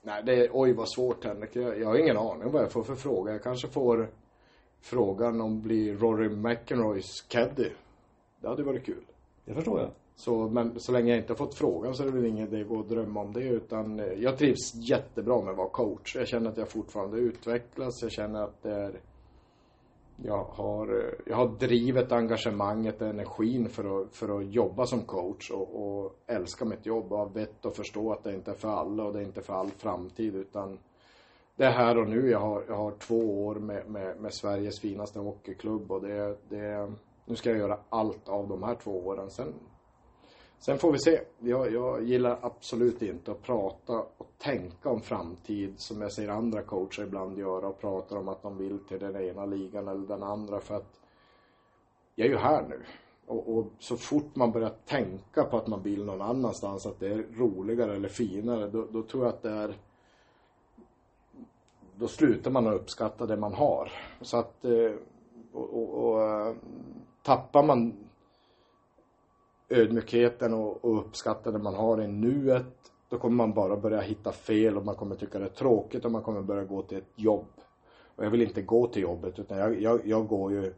nej det, oj vad svårt Henrik. Jag, jag har ingen aning vad jag får för fråga. Jag kanske får frågan om blir Rory McEnroys caddy. Det hade varit kul. Det förstår jag. Så, men så länge jag inte har fått frågan så är det väl ingen idé att gå och drömma om det utan eh, jag trivs jättebra med att vara coach. Jag känner att jag fortfarande utvecklas. Jag känner att det är jag har, eh, jag har drivet, engagemanget, energin för att, för att jobba som coach och, och älska mitt jobb och ha vett att förstå att det inte är för alla och det är inte för all framtid utan det är här och nu. Jag har, jag har två år med, med, med Sveriges finaste hockeyklubb och det, det, nu ska jag göra allt av de här två åren. Sen Sen får vi se. Jag, jag gillar absolut inte att prata och tänka om framtid som jag ser andra coacher ibland göra och pratar om att de vill till den ena ligan eller den andra för att jag är ju här nu. Och, och, så fort man börjar tänka på att man vill någon annanstans, att det är roligare eller finare, då, då tror jag att det är då slutar man att uppskatta det man har. Så att eh, och, och, och eh, tappar man ödmjukheten och, och uppskatta det man har i nuet då kommer man bara börja hitta fel och man kommer tycka det är tråkigt och man kommer börja gå till ett jobb. Och jag vill inte gå till jobbet utan jag, jag, jag går ju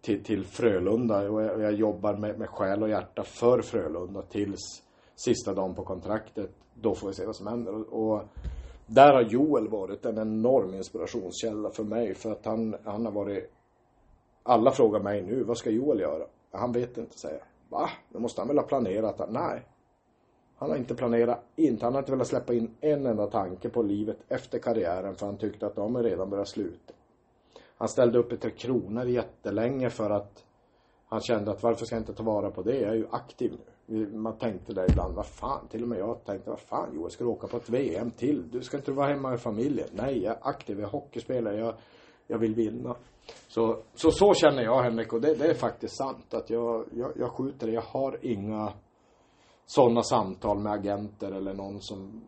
till, till Frölunda och jag, jag jobbar med, med själ och hjärta för Frölunda tills sista dagen på kontraktet. Då får vi se vad som händer. Och, och där har Joel varit en enorm inspirationskälla för mig för att han, han har varit alla frågar mig nu, vad ska Joel göra? Han vet inte, säger jag. Va? Det måste han väl ha planerat? Nej. Han har inte planerat, inte, han har inte velat släppa in en enda tanke på livet efter karriären för han tyckte att de är redan börjat sluta. Han ställde upp i Tre Kronor jättelänge för att han kände att varför ska jag inte ta vara på det? Jag är ju aktiv nu. Man tänkte där ibland, vad fan, till och med jag tänkte, vad fan Joel, ska du åka på ett VM till? Du ska inte vara hemma med familjen. Nej, jag är aktiv, jag är hockeyspelare, jag, jag vill vinna. Så, så, så känner jag Henrik och det, det är faktiskt sant att jag, jag, jag skjuter Jag har inga sådana samtal med agenter eller någon som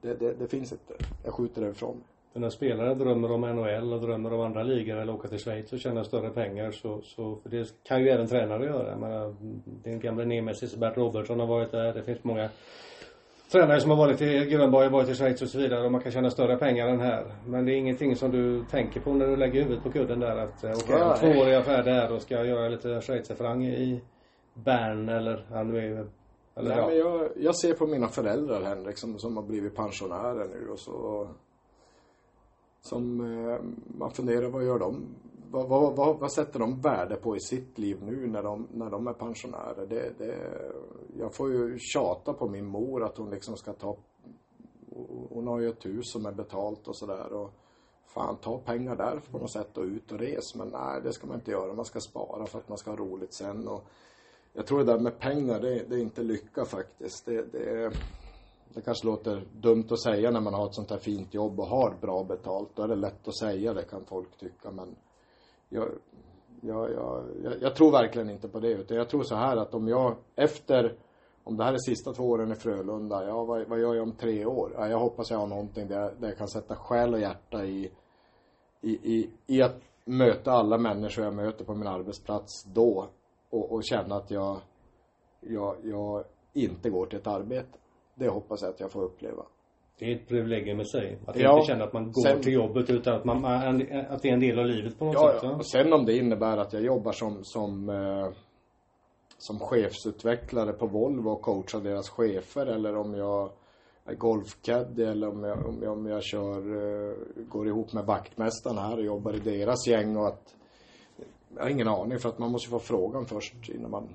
det, det, det finns inte. Jag skjuter det ifrån mig. När spelare drömmer om NHL och drömmer om andra ligor eller åka till Schweiz och tjäna större pengar så, så för det kan ju även tränare göra. Men den gamle Nemesis Bert Robertson har varit där. Det finns många tränare som har varit i Grönborg, varit i Schweiz och så vidare och man kan tjäna större pengar än här. Men det är ingenting som du tänker på när du lägger huvudet på kudden där att okej, okay, om två år är jag färdig här och ska göra lite schweizerfrang i Bern eller, ja nu är eller Nej, ja. men jag, jag ser på mina föräldrar Henrik som, som har blivit pensionärer nu och så som eh, man funderar vad gör de vad, vad, vad, vad, sätter de värde på i sitt liv nu när de, när de är pensionärer? Det, det, jag får ju tjata på min mor att hon liksom ska ta hon har ju ett hus som är betalt och sådär och fan ta pengar där på något sätt och ut och res men nej det ska man inte göra man ska spara för att man ska ha roligt sen och jag tror det där med pengar det, det är inte lycka faktiskt det, det det kanske låter dumt att säga när man har ett sånt här fint jobb och har bra betalt. Då är det lätt att säga det kan folk tycka men jag, jag, jag, jag, tror verkligen inte på det utan jag tror så här att om jag efter om det här är sista två åren i Frölunda, ja vad, vad gör jag om tre år? Ja, jag hoppas jag har någonting där, jag, där jag kan sätta själ och hjärta i, i, i, i att möta alla människor jag möter på min arbetsplats då och, och känna att jag, jag, jag inte går till ett arbete. Det hoppas jag att jag får uppleva. Det är ett privilegium i sig. Att ja, inte känna att man går sen, till jobbet utan att, man, att det är en del av livet på något ja, sätt. Ja, och sen om det innebär att jag jobbar som, som eh, som chefsutvecklare på Volvo och coachar deras chefer eller om jag är golfcaddy eller om jag, om jag, om jag kör, uh, går ihop med vaktmästaren här och jobbar i deras gäng och att jag har ingen aning för att man måste få frågan först innan man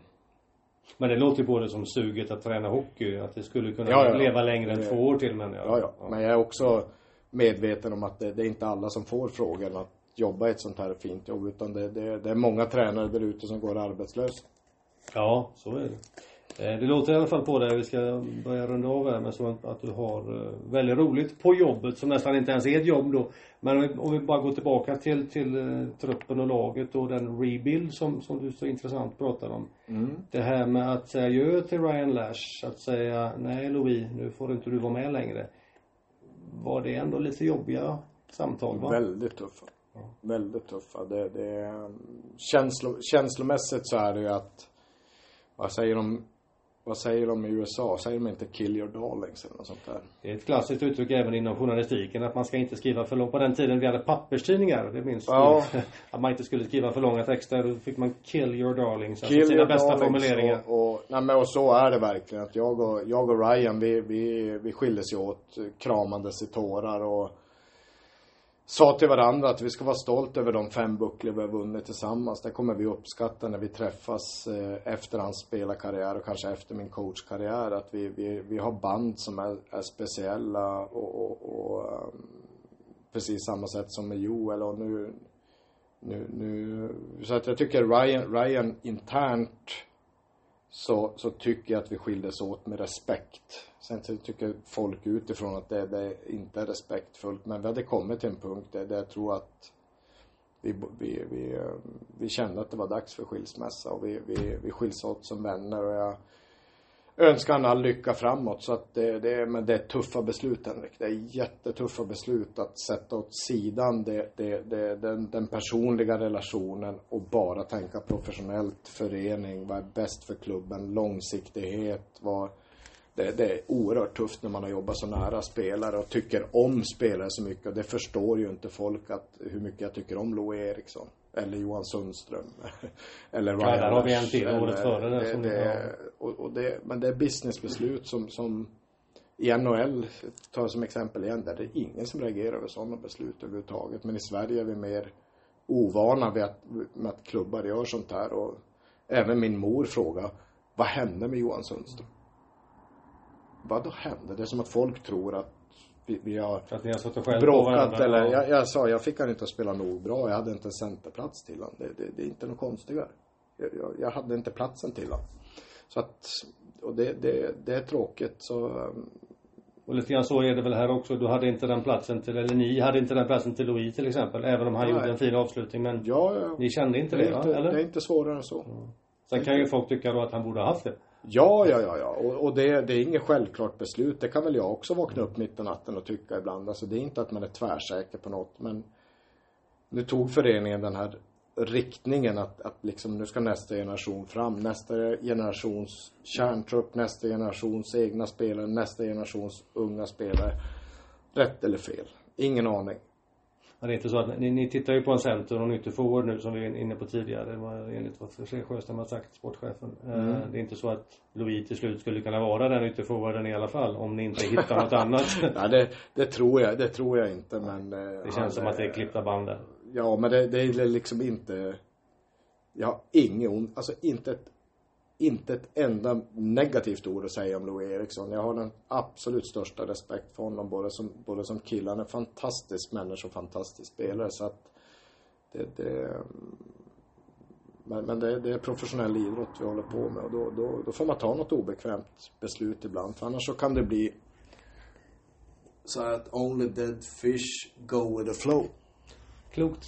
men det låter ju både som suget att träna hockey, att det skulle kunna ja, ja, leva längre än två år till men ja, ja, ja. Men jag är också medveten om att det, det, är inte alla som får frågan att jobba ett sånt här fint jobb utan det, det, det är många tränare där ute som går arbetslösa. Ja, så är det. Eh, det låter i alla fall på dig, vi ska börja runda av här, men så att du har eh, väldigt roligt på jobbet som nästan inte ens är ett jobb då. Men om vi bara går tillbaka till, till eh, truppen och laget och den rebuild som, som du så intressant pratar om. Mm. Det här med att säga adjö till Ryan Lash, att säga nej Louis, nu får inte du vara med längre. Var det ändå lite jobbiga samtal va? Väldigt tuffa. Ja. Väldigt tuffa. Det, det, känslo, känslomässigt så är det ju att vad säger de vad säger de i USA? Säger de inte 'kill your darlings' eller något sånt där? Det är ett klassiskt uttryck även inom journalistiken att man ska inte skriva för långt. På den tiden vi hade papperstidningar, det minns ja. du? Att man inte skulle skriva för långa texter. Då fick man 'kill your darlings'. Alltså kill alltså sina bästa formuleringar. Och, och, nej, men och så är det verkligen. Att jag och, jag och Ryan, vi, vi, vi skildes ju åt kramandes i tårar och sa till varandra att vi ska vara stolta över de fem bucklor vi har vunnit tillsammans. Det kommer vi uppskatta när vi träffas eh, efter hans spelarkarriär och kanske efter min coachkarriär. Att vi, vi, vi har band som är, är speciella och, och, och eh, precis samma sätt som med Joel och nu, nu, nu så att jag tycker Ryan, Ryan internt så, så tycker jag att vi skildes åt med respekt. Sen tycker folk utifrån att det, det inte är respektfullt. Men vi hade kommit till en punkt där, där jag tror att vi, vi, vi, eh, vi kände att det var dags för skilsmässa och vi, vi, vi skiljs åt som vänner och jag önskar han all lycka framåt. Så att det, det, men det är tuffa beslut Henrik. Det är jättetuffa beslut att sätta åt sidan det, det, det, den, den personliga relationen och bara tänka professionellt, förening, vad är bäst för klubben, långsiktighet, vad det, det, är oerhört tufft när man har jobbat så nära spelare och tycker om spelare så mycket. Och det förstår ju inte folk att, hur mycket jag tycker om Louis Eriksson. Eller Johan Sundström. eller Ryan Ja, där har vi en till året före det, som det, och, och det, Men det är businessbeslut som, som i NHL, tar jag som exempel igen, där det är ingen som reagerar över sådana beslut överhuvudtaget. Men i Sverige är vi mer ovana vid att, med att klubbar gör sånt här. Och även min mor frågar, vad hände med Johan Sundström? Vad då hände? Det är som att folk tror att vi, vi har, att ni har satt själv bråkat eller, jag, jag, sa, jag fick han inte att spela nog bra. Jag hade inte en centerplats till honom. Det, det, det, är inte något konstigare. Jag, jag, jag, hade inte platsen till honom. Så att, och det, det, det är tråkigt så um, och lite grann så är det väl här också. Du hade inte den platsen till, eller ni hade inte den platsen till Louis till exempel. Även om han Nej. gjorde en fin avslutning. Men ja, ja. ni kände inte det, det inte? Eller? Det är inte svårare än så. Mm. Sen kan ju folk tycka då att han borde ha haft det. Ja, ja, ja, ja. Och, och det, det, är inget självklart beslut. Det kan väl jag också vakna upp mitt i natten och tycka ibland. Alltså det är inte att man är tvärsäker på något. Men nu tog föreningen den här riktningen att, att liksom nu ska nästa generation fram. Nästa generations kärntrupp, nästa generations egna spelare, nästa generations unga spelare. Rätt eller fel? Ingen aning. Men det är inte så att ni, ni tittar ju på en center och nyttig forward nu som vi är inne på tidigare. Det var enligt vad Sjöström har sagt, sportchefen. Eh, mm. Det är inte så att Louis till slut skulle kunna vara den ytterforwarden i alla fall om ni inte hittar något annat. Nej det, det, tror jag, det tror jag inte men. Eh, det känns som att det är klippta band där. Ja men det, det är liksom inte. Jag har inget ont, alltså inte ett inte ett enda negativt ord att säga om Louis Eriksson. Jag har den absolut största respekt för honom både som, både som kille. Han är en fantastisk människa och fantastisk spelare så att det, det men, men det, det, är professionell idrott vi håller på med och då, då, då får man ta något obekvämt beslut ibland för annars så kan det bli så att only dead fish go with the flow. Klokt.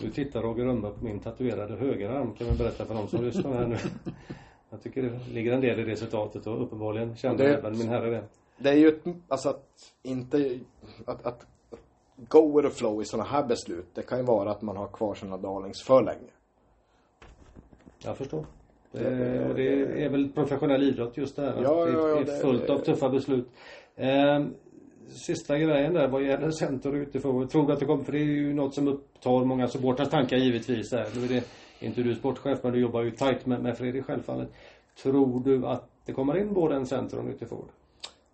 Du tittar Roger Rönnberg på min tatuerade högerarm kan vi berätta för de som lyssnar här nu. Jag tycker det ligger en del i det citatet och uppenbarligen kände Det- även min herre det. Det är ju ett, alltså att inte, att, att, go with the flow i sådana här beslut, det kan ju vara att man har kvar sina darlings för länge. Jag förstår. Det, och det är väl professionell idrott just det här. att Ja, det ja, ja, är det- fullt av tuffa beslut. Ehm, sista grejen där vad gäller center utifrån. Tror du att det kommer, för det är ju något som upptar många supporters tankar givetvis. Där. Nu är det inte du sportchef men du jobbar ju tajt med, med Fredrik självfallet. Tror du att det kommer in både en center och en utifrån?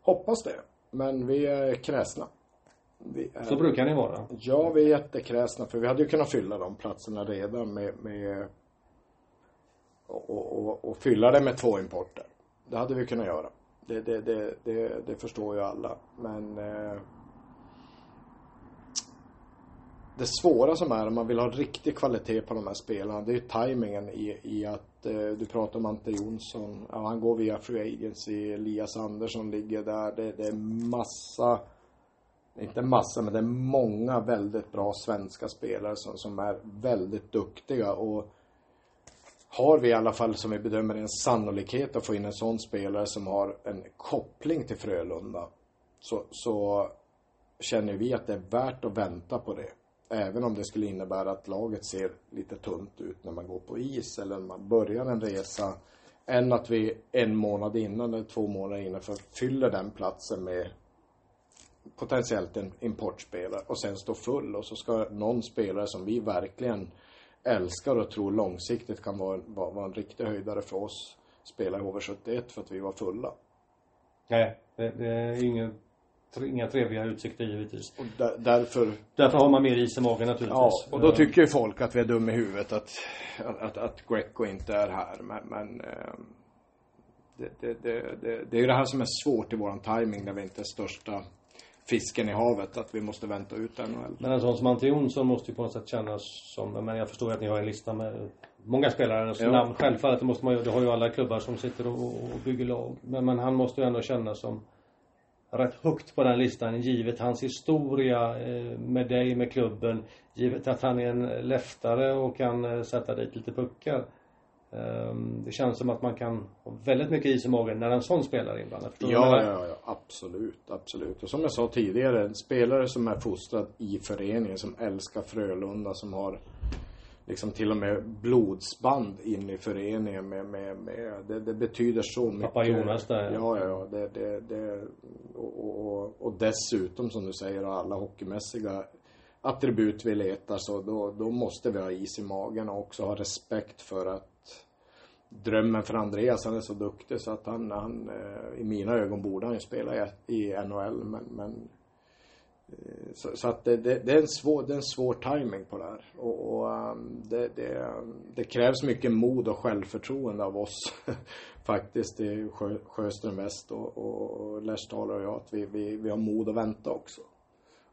Hoppas det. Men vi är kräsna. Vi är, Så brukar ni vara. Ja, vi är jättekräsna för vi hade ju kunnat fylla de platserna redan med, med och, och, och, fylla det med två importer. Det hade vi kunnat göra. Det, det, det, det, det förstår ju alla. Men eh, det svåra som är om man vill ha riktig kvalitet på de här spelarna, det är ju tajmingen i, i att eh, du pratar om Ante Jonsson, ja, han går via Free Agency, Elias Andersson ligger där, det, det är massa inte massa, men det är många väldigt bra svenska spelare som, som är väldigt duktiga. Och har vi i alla fall som vi bedömer en sannolikhet att få in en sån spelare som har en koppling till Frölunda så, så känner vi att det är värt att vänta på det. Även om det skulle innebära att laget ser lite tunt ut när man går på is eller när man börjar en resa. Än att vi en månad innan eller två månader innan för fyller den platsen med potentiellt en importspelare och sen stå full och så ska någon spelare som vi verkligen älskar och tror långsiktigt kan vara, vara, vara en riktig höjdare för oss spela i HV71 för att vi var fulla. Nej, det, det är inget inga trevliga utsikter givetvis. Och där, därför, Därför har man mer is i magen naturligtvis. ja, och då tycker ju folk att vi är dumma i huvudet att, att, att, Greco inte är här. Men, men ehm, det, det, det, det, är ju det här som är svårt i våran timing när vi inte är största fisken i havet, att vi måste vänta ut NHL. Men en sån som Ante Jonsson måste ju på något sätt kännas som, men jag förstår att ni har en lista med många spelare som Ja. namn. Självfallet, det måste man ju, det har ju alla klubbar som sitter och, och bygger lag. Men, men han måste ju ändå kännas som rätt högt på den listan givet hans historia eh, med dig, med klubben. Givet att han är en leftare och kan eh, sätta dit lite puckar. Ehm, Det känns som att man kan ha väldigt mycket is i magen när en sån spelare är inblandad. Ja, ja, ja, absolut, absolut. Och som jag sa tidigare, en spelare som är fostrad i föreningen, som älskar Frölunda, som har liksom till och med blodsband in i föreningen med, med, med det, det betyder så mycket. Pappa Jonas där, ja. Ja, ja. Det, det, det, och, och, och dessutom som du säger, alla hockeymässiga attribut vi letar så då, då måste vi ha is i magen och också ha respekt för att drömmen för Andreas, han är så duktig så att han, han eh, i mina ögon borde han ju spela i, i NHL men, men Eh, så, så att det, det, det, är en svår, det är en svår timing på det här och, och ehm, det, det, det krävs mycket mod och självförtroende av oss faktiskt i Sjö, Sjöström Väst och, och, och och jag att vi, vi, vi har mod att vänta också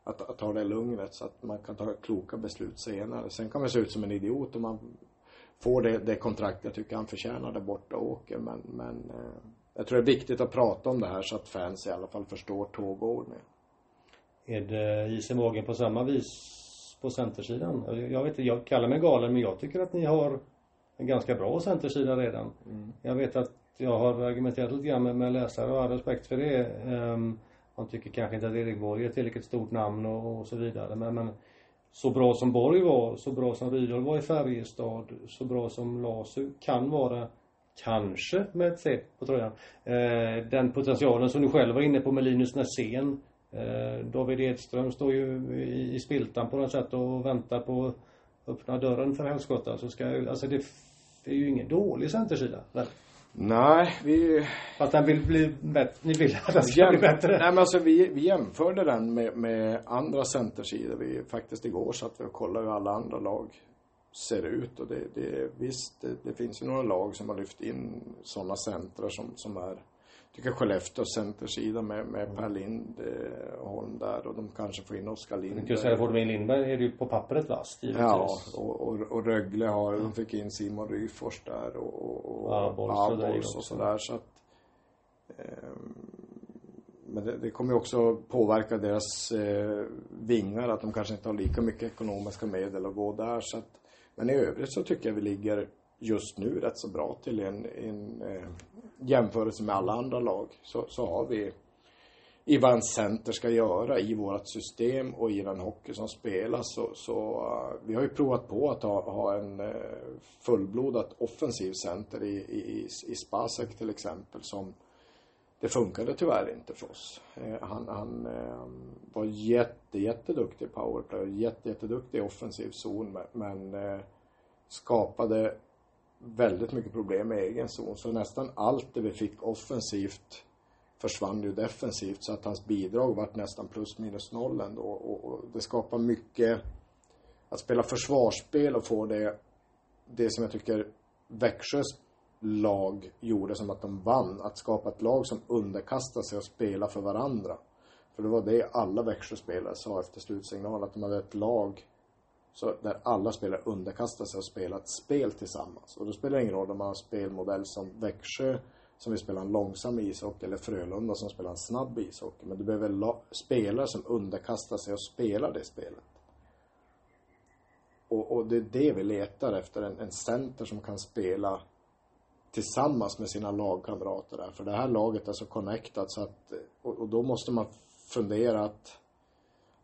att, att ta det lugnet så att man kan ta kloka beslut senare. Sen kan man se ut som en idiot om man får det, det kontrakt jag tycker han förtjänar där borta och åker. Men, men eh, jag tror det är viktigt att prata om det här så att fans i alla fall förstår tågordningen. Är det is i magen på samma vis på centersidan? Jag vet inte, jag kallar mig galen men jag tycker att ni har en ganska bra centersida redan. Jag vet att jag har argumenterat lite grann med, med läsare och har respekt för det. Um, man tycker kanske inte att Erik Borg är ett tillräckligt stort namn och, och så vidare. Men, men så bra som Borg var, så bra som Rydahl var i Färjestad, så bra som Lasu kan vara Kanske med ett C på tröjan. Eh, den potentialen som du själv var inne på med Linus Nässén. Eh, David Edström står ju i, spiltan på något sätt och väntar på att öppna dörren för helskotta. Så ska jag, alltså det, det är ju ingen dålig centersida. väl? Nej, vi... Fast den vill bli bättre. Ni vill att den ska bli bättre. Nej men alltså vi, vi jämförde den med, med andra centersidor. Vi faktiskt igår satt vi och kollade hur alla andra lag ser ut och det, det visst, det, det finns ju några lag som har lyft in sådana centrar som, som är tycker Skellefteås centersida med, med Per Lind eh, där och de kanske får in Oskar Jag Lind. kan säga att Min Lindberg är det ju på pappret vasst. Ja, och, och, och Rögle har, de fick in Simon Ryfors där och, och, och Abols och Abols och sådär så att ehm, men det, det kommer också påverka deras eh, vingar, att de kanske inte har lika mycket ekonomiska medel att gå där. Så att, men i övrigt så tycker jag vi ligger just nu rätt så bra till en, en eh, jämförelse med alla andra lag. Så, så har vi i vad en center ska göra i vårt system och i den hockey som spelas. Så, så uh, vi har ju provat på att ha, ha en uh, fullblodat offensiv center i, i, i Spasek till exempel som det funkade tyvärr inte för oss. Uh, han, han var jätte, jätteduktig i powerplay, jätte, jätteduktig i offensiv zon men skapade väldigt mycket problem med egen zon. Så nästan allt det vi fick offensivt försvann ju defensivt så att hans bidrag vart nästan plus minus noll ändå. Och, och det skapar mycket att spela försvarsspel och få det, det som jag tycker Växjös lag gjorde som att de vann. Att skapa ett lag som underkastar sig och spelar för varandra. För det var det alla Växjöspelare sa efter slutsignalen att de hade ett lag så där alla spelare underkastar sig och spelar ett spel tillsammans. Och då spelar det ingen roll om man har spelmodell som Växjö som vill spela en långsam ishockey eller Frölunda som spelar en snabb ishockey. Men du behöver spelare som underkastar sig och spelar det spelet. Och, och det är det vi letar efter, en, en center som kan spela tillsammans med sina lagkamrater där. För det här laget är så connectat så att, och, och då måste man fundera att,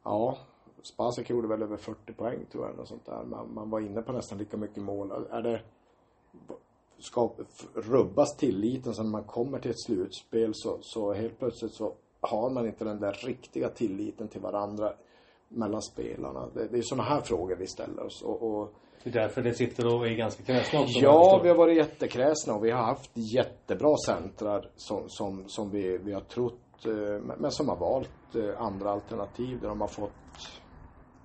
ja, Spasek gjorde väl över 40 poäng tror jag, eller sånt där. Man, man var inne på nästan lika mycket mål. Är det, ska rubbas tilliten så när man kommer till ett slutspel så, så helt plötsligt så har man inte den där riktiga tilliten till varandra mellan spelarna. Det, det är sådana här frågor vi ställer oss och, och det är därför det sitter och är ganska kräsna också. Ja, vi har varit jättekräsna och vi har haft jättebra centrar som, som, som vi, vi har trott, eh, men som har valt eh, andra alternativ där de har fått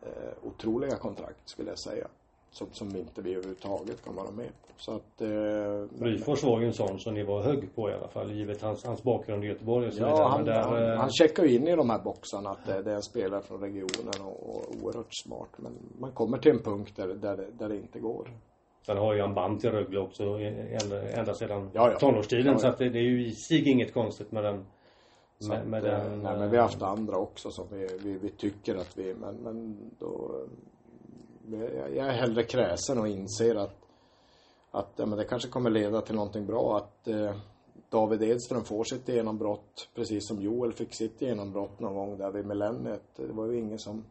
eh, otroliga kontrakt skulle jag säga som, som inte vi överhuvudtaget kan vara med på. Så att... Eh, Ryfors var ju en sån som ni var hög på i alla fall, givet hans, hans bakgrund i Göteborg och så ja. Han, där, han, eh... han checkar ju in i de här boxarna att det, det är en spelare från regionen och, och oerhört smart. Men man kommer till en punkt där, där, där det inte går. Sen har ju han band till Rögle också ända sedan ja, ja. tonårstiden. Ja, ja. Så att det, det, är ju i sig inget konstigt med den med, med att, den, nej, men vi har haft andra också som vi, vi, vi tycker att vi, men, men då jag är hellre kräsen och inser att, att ja, men det kanske kommer leda till någonting bra. Att eh, David Edström får sitt genombrott precis som Joel fick sitt genombrott någon gång där vid millenniet. Det var ju ingen som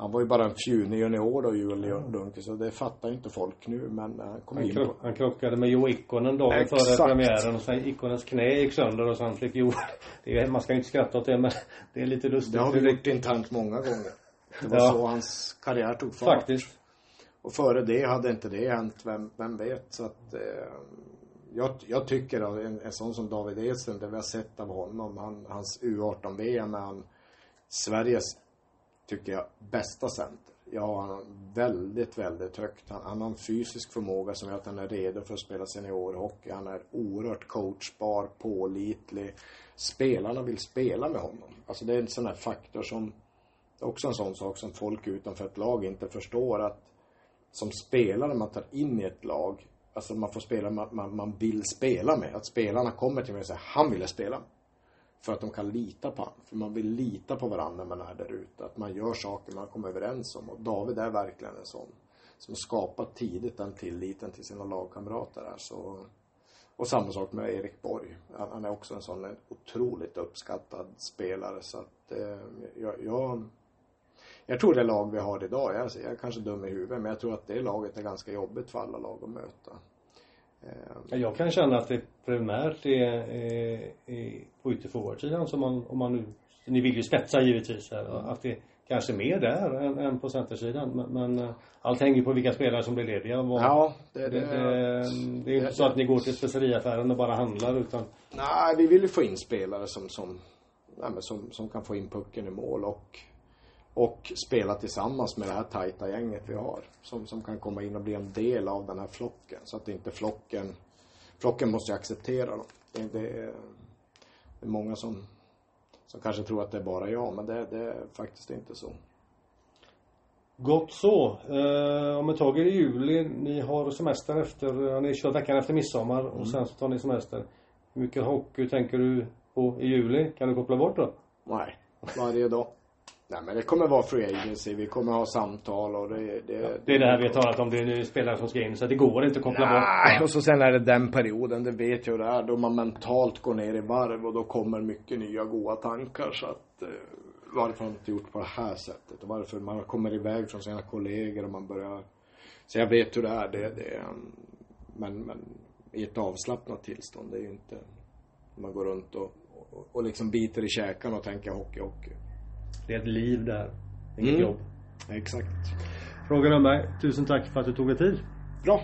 han var ju bara en fjunig junior då, Joel Lundqvist, så det fattar inte folk nu, men han kom han in på... Han krockade med Jo Ikkonen dagen Exakt. före premiären och sen Ikkonens knä gick sönder och sen fick Jo... Det är, man ska inte skratta åt det, men det är lite lustigt. Det har vi gjort internt många gånger. Det var ja. så hans karriär tog fart. Faktiskt. Och före det hade inte det hänt, vem, vem vet. Så att eh, jag, jag tycker att en, en sån som David Edström, det vi har sett av honom, han, hans U18-VM är han Sveriges, tycker jag, bästa center. Ja, han har väldigt, väldigt högt. Han, han har en fysisk förmåga som gör att han är redo för att spela seniorhockey. Han är oerhört coachbar, pålitlig. Spelarna vill spela med honom. Alltså det är en sån här faktor som också en sån sak som folk utanför ett lag inte förstår att som spelare man tar in i ett lag, alltså man får spela man, man, man vill spela med. Att spelarna kommer till mig och säger han ville spela. För att de kan lita på honom. För man vill lita på varandra när man är där ute. Att man gör saker man kommer överens om. Och David är verkligen en sån. Som skapat tidigt den tilliten till sina lagkamrater Alltså, och samma sak med Erik Borg. Han, han är också en sån en otroligt uppskattad spelare. Så att eh, jag, jag jag tror det lag vi har idag, jag, jag är kanske dum i huvudet, men jag tror att det laget är ganska jobbigt för alla lag att möta. Eh, jag kan känna att det primärt är, är, är på ytterforwardsidan som man, om man nu, ni vill ju spetsa givetvis här, mm. att det kanske är mer där än, än på centersidan. Men, men eh, allt hänger på vilka spelare som blir lediga. Var, ja, det, det, det, det är inte så att ni går till speceriaffären och bara handlar utan Nej, vi vill ju få in spelare som, som, nej, som, som kan få in pucken i mål och och spela tillsammans med det här tajta gänget vi har. Som, som kan komma in och bli en del av den här flocken. Så att inte flocken, flocken måste ju acceptera dem. Det, det, är, det är många som, som kanske tror att det är bara jag, men det, det är faktiskt inte så. Gott så. Eh, om ett tag är det juli. Ni har semester efter, ja, ni kör veckan efter midsommar och mm. sen så tar ni semester. Hur mycket hockey tänker du på i juli. Kan du koppla bort då? Nej, varje dag. Nej men det kommer vara free agency, vi kommer ha samtal och det... Det, Det är det här vi har talat om. Det är nu spelare som ska in. Så det går inte att koppla Nej, bort. och så sen är det den perioden, det vet jag hur det är, då man mentalt går ner i varv och då kommer mycket nya goda tankar så att eh, varför har man inte gjort på det här sättet och varför man kommer iväg från sina kollegor och man börjar så jag vet hur det är, det, det är men, men i ett avslappnat tillstånd, det är ju inte man går runt och, och, och liksom biter i käkan och tänker hockey, hockey. Det är ett liv där. Inget Mm. jobb. Exakt. Fråga Lundberg, tusen tack för att du tog dig tid. Bra,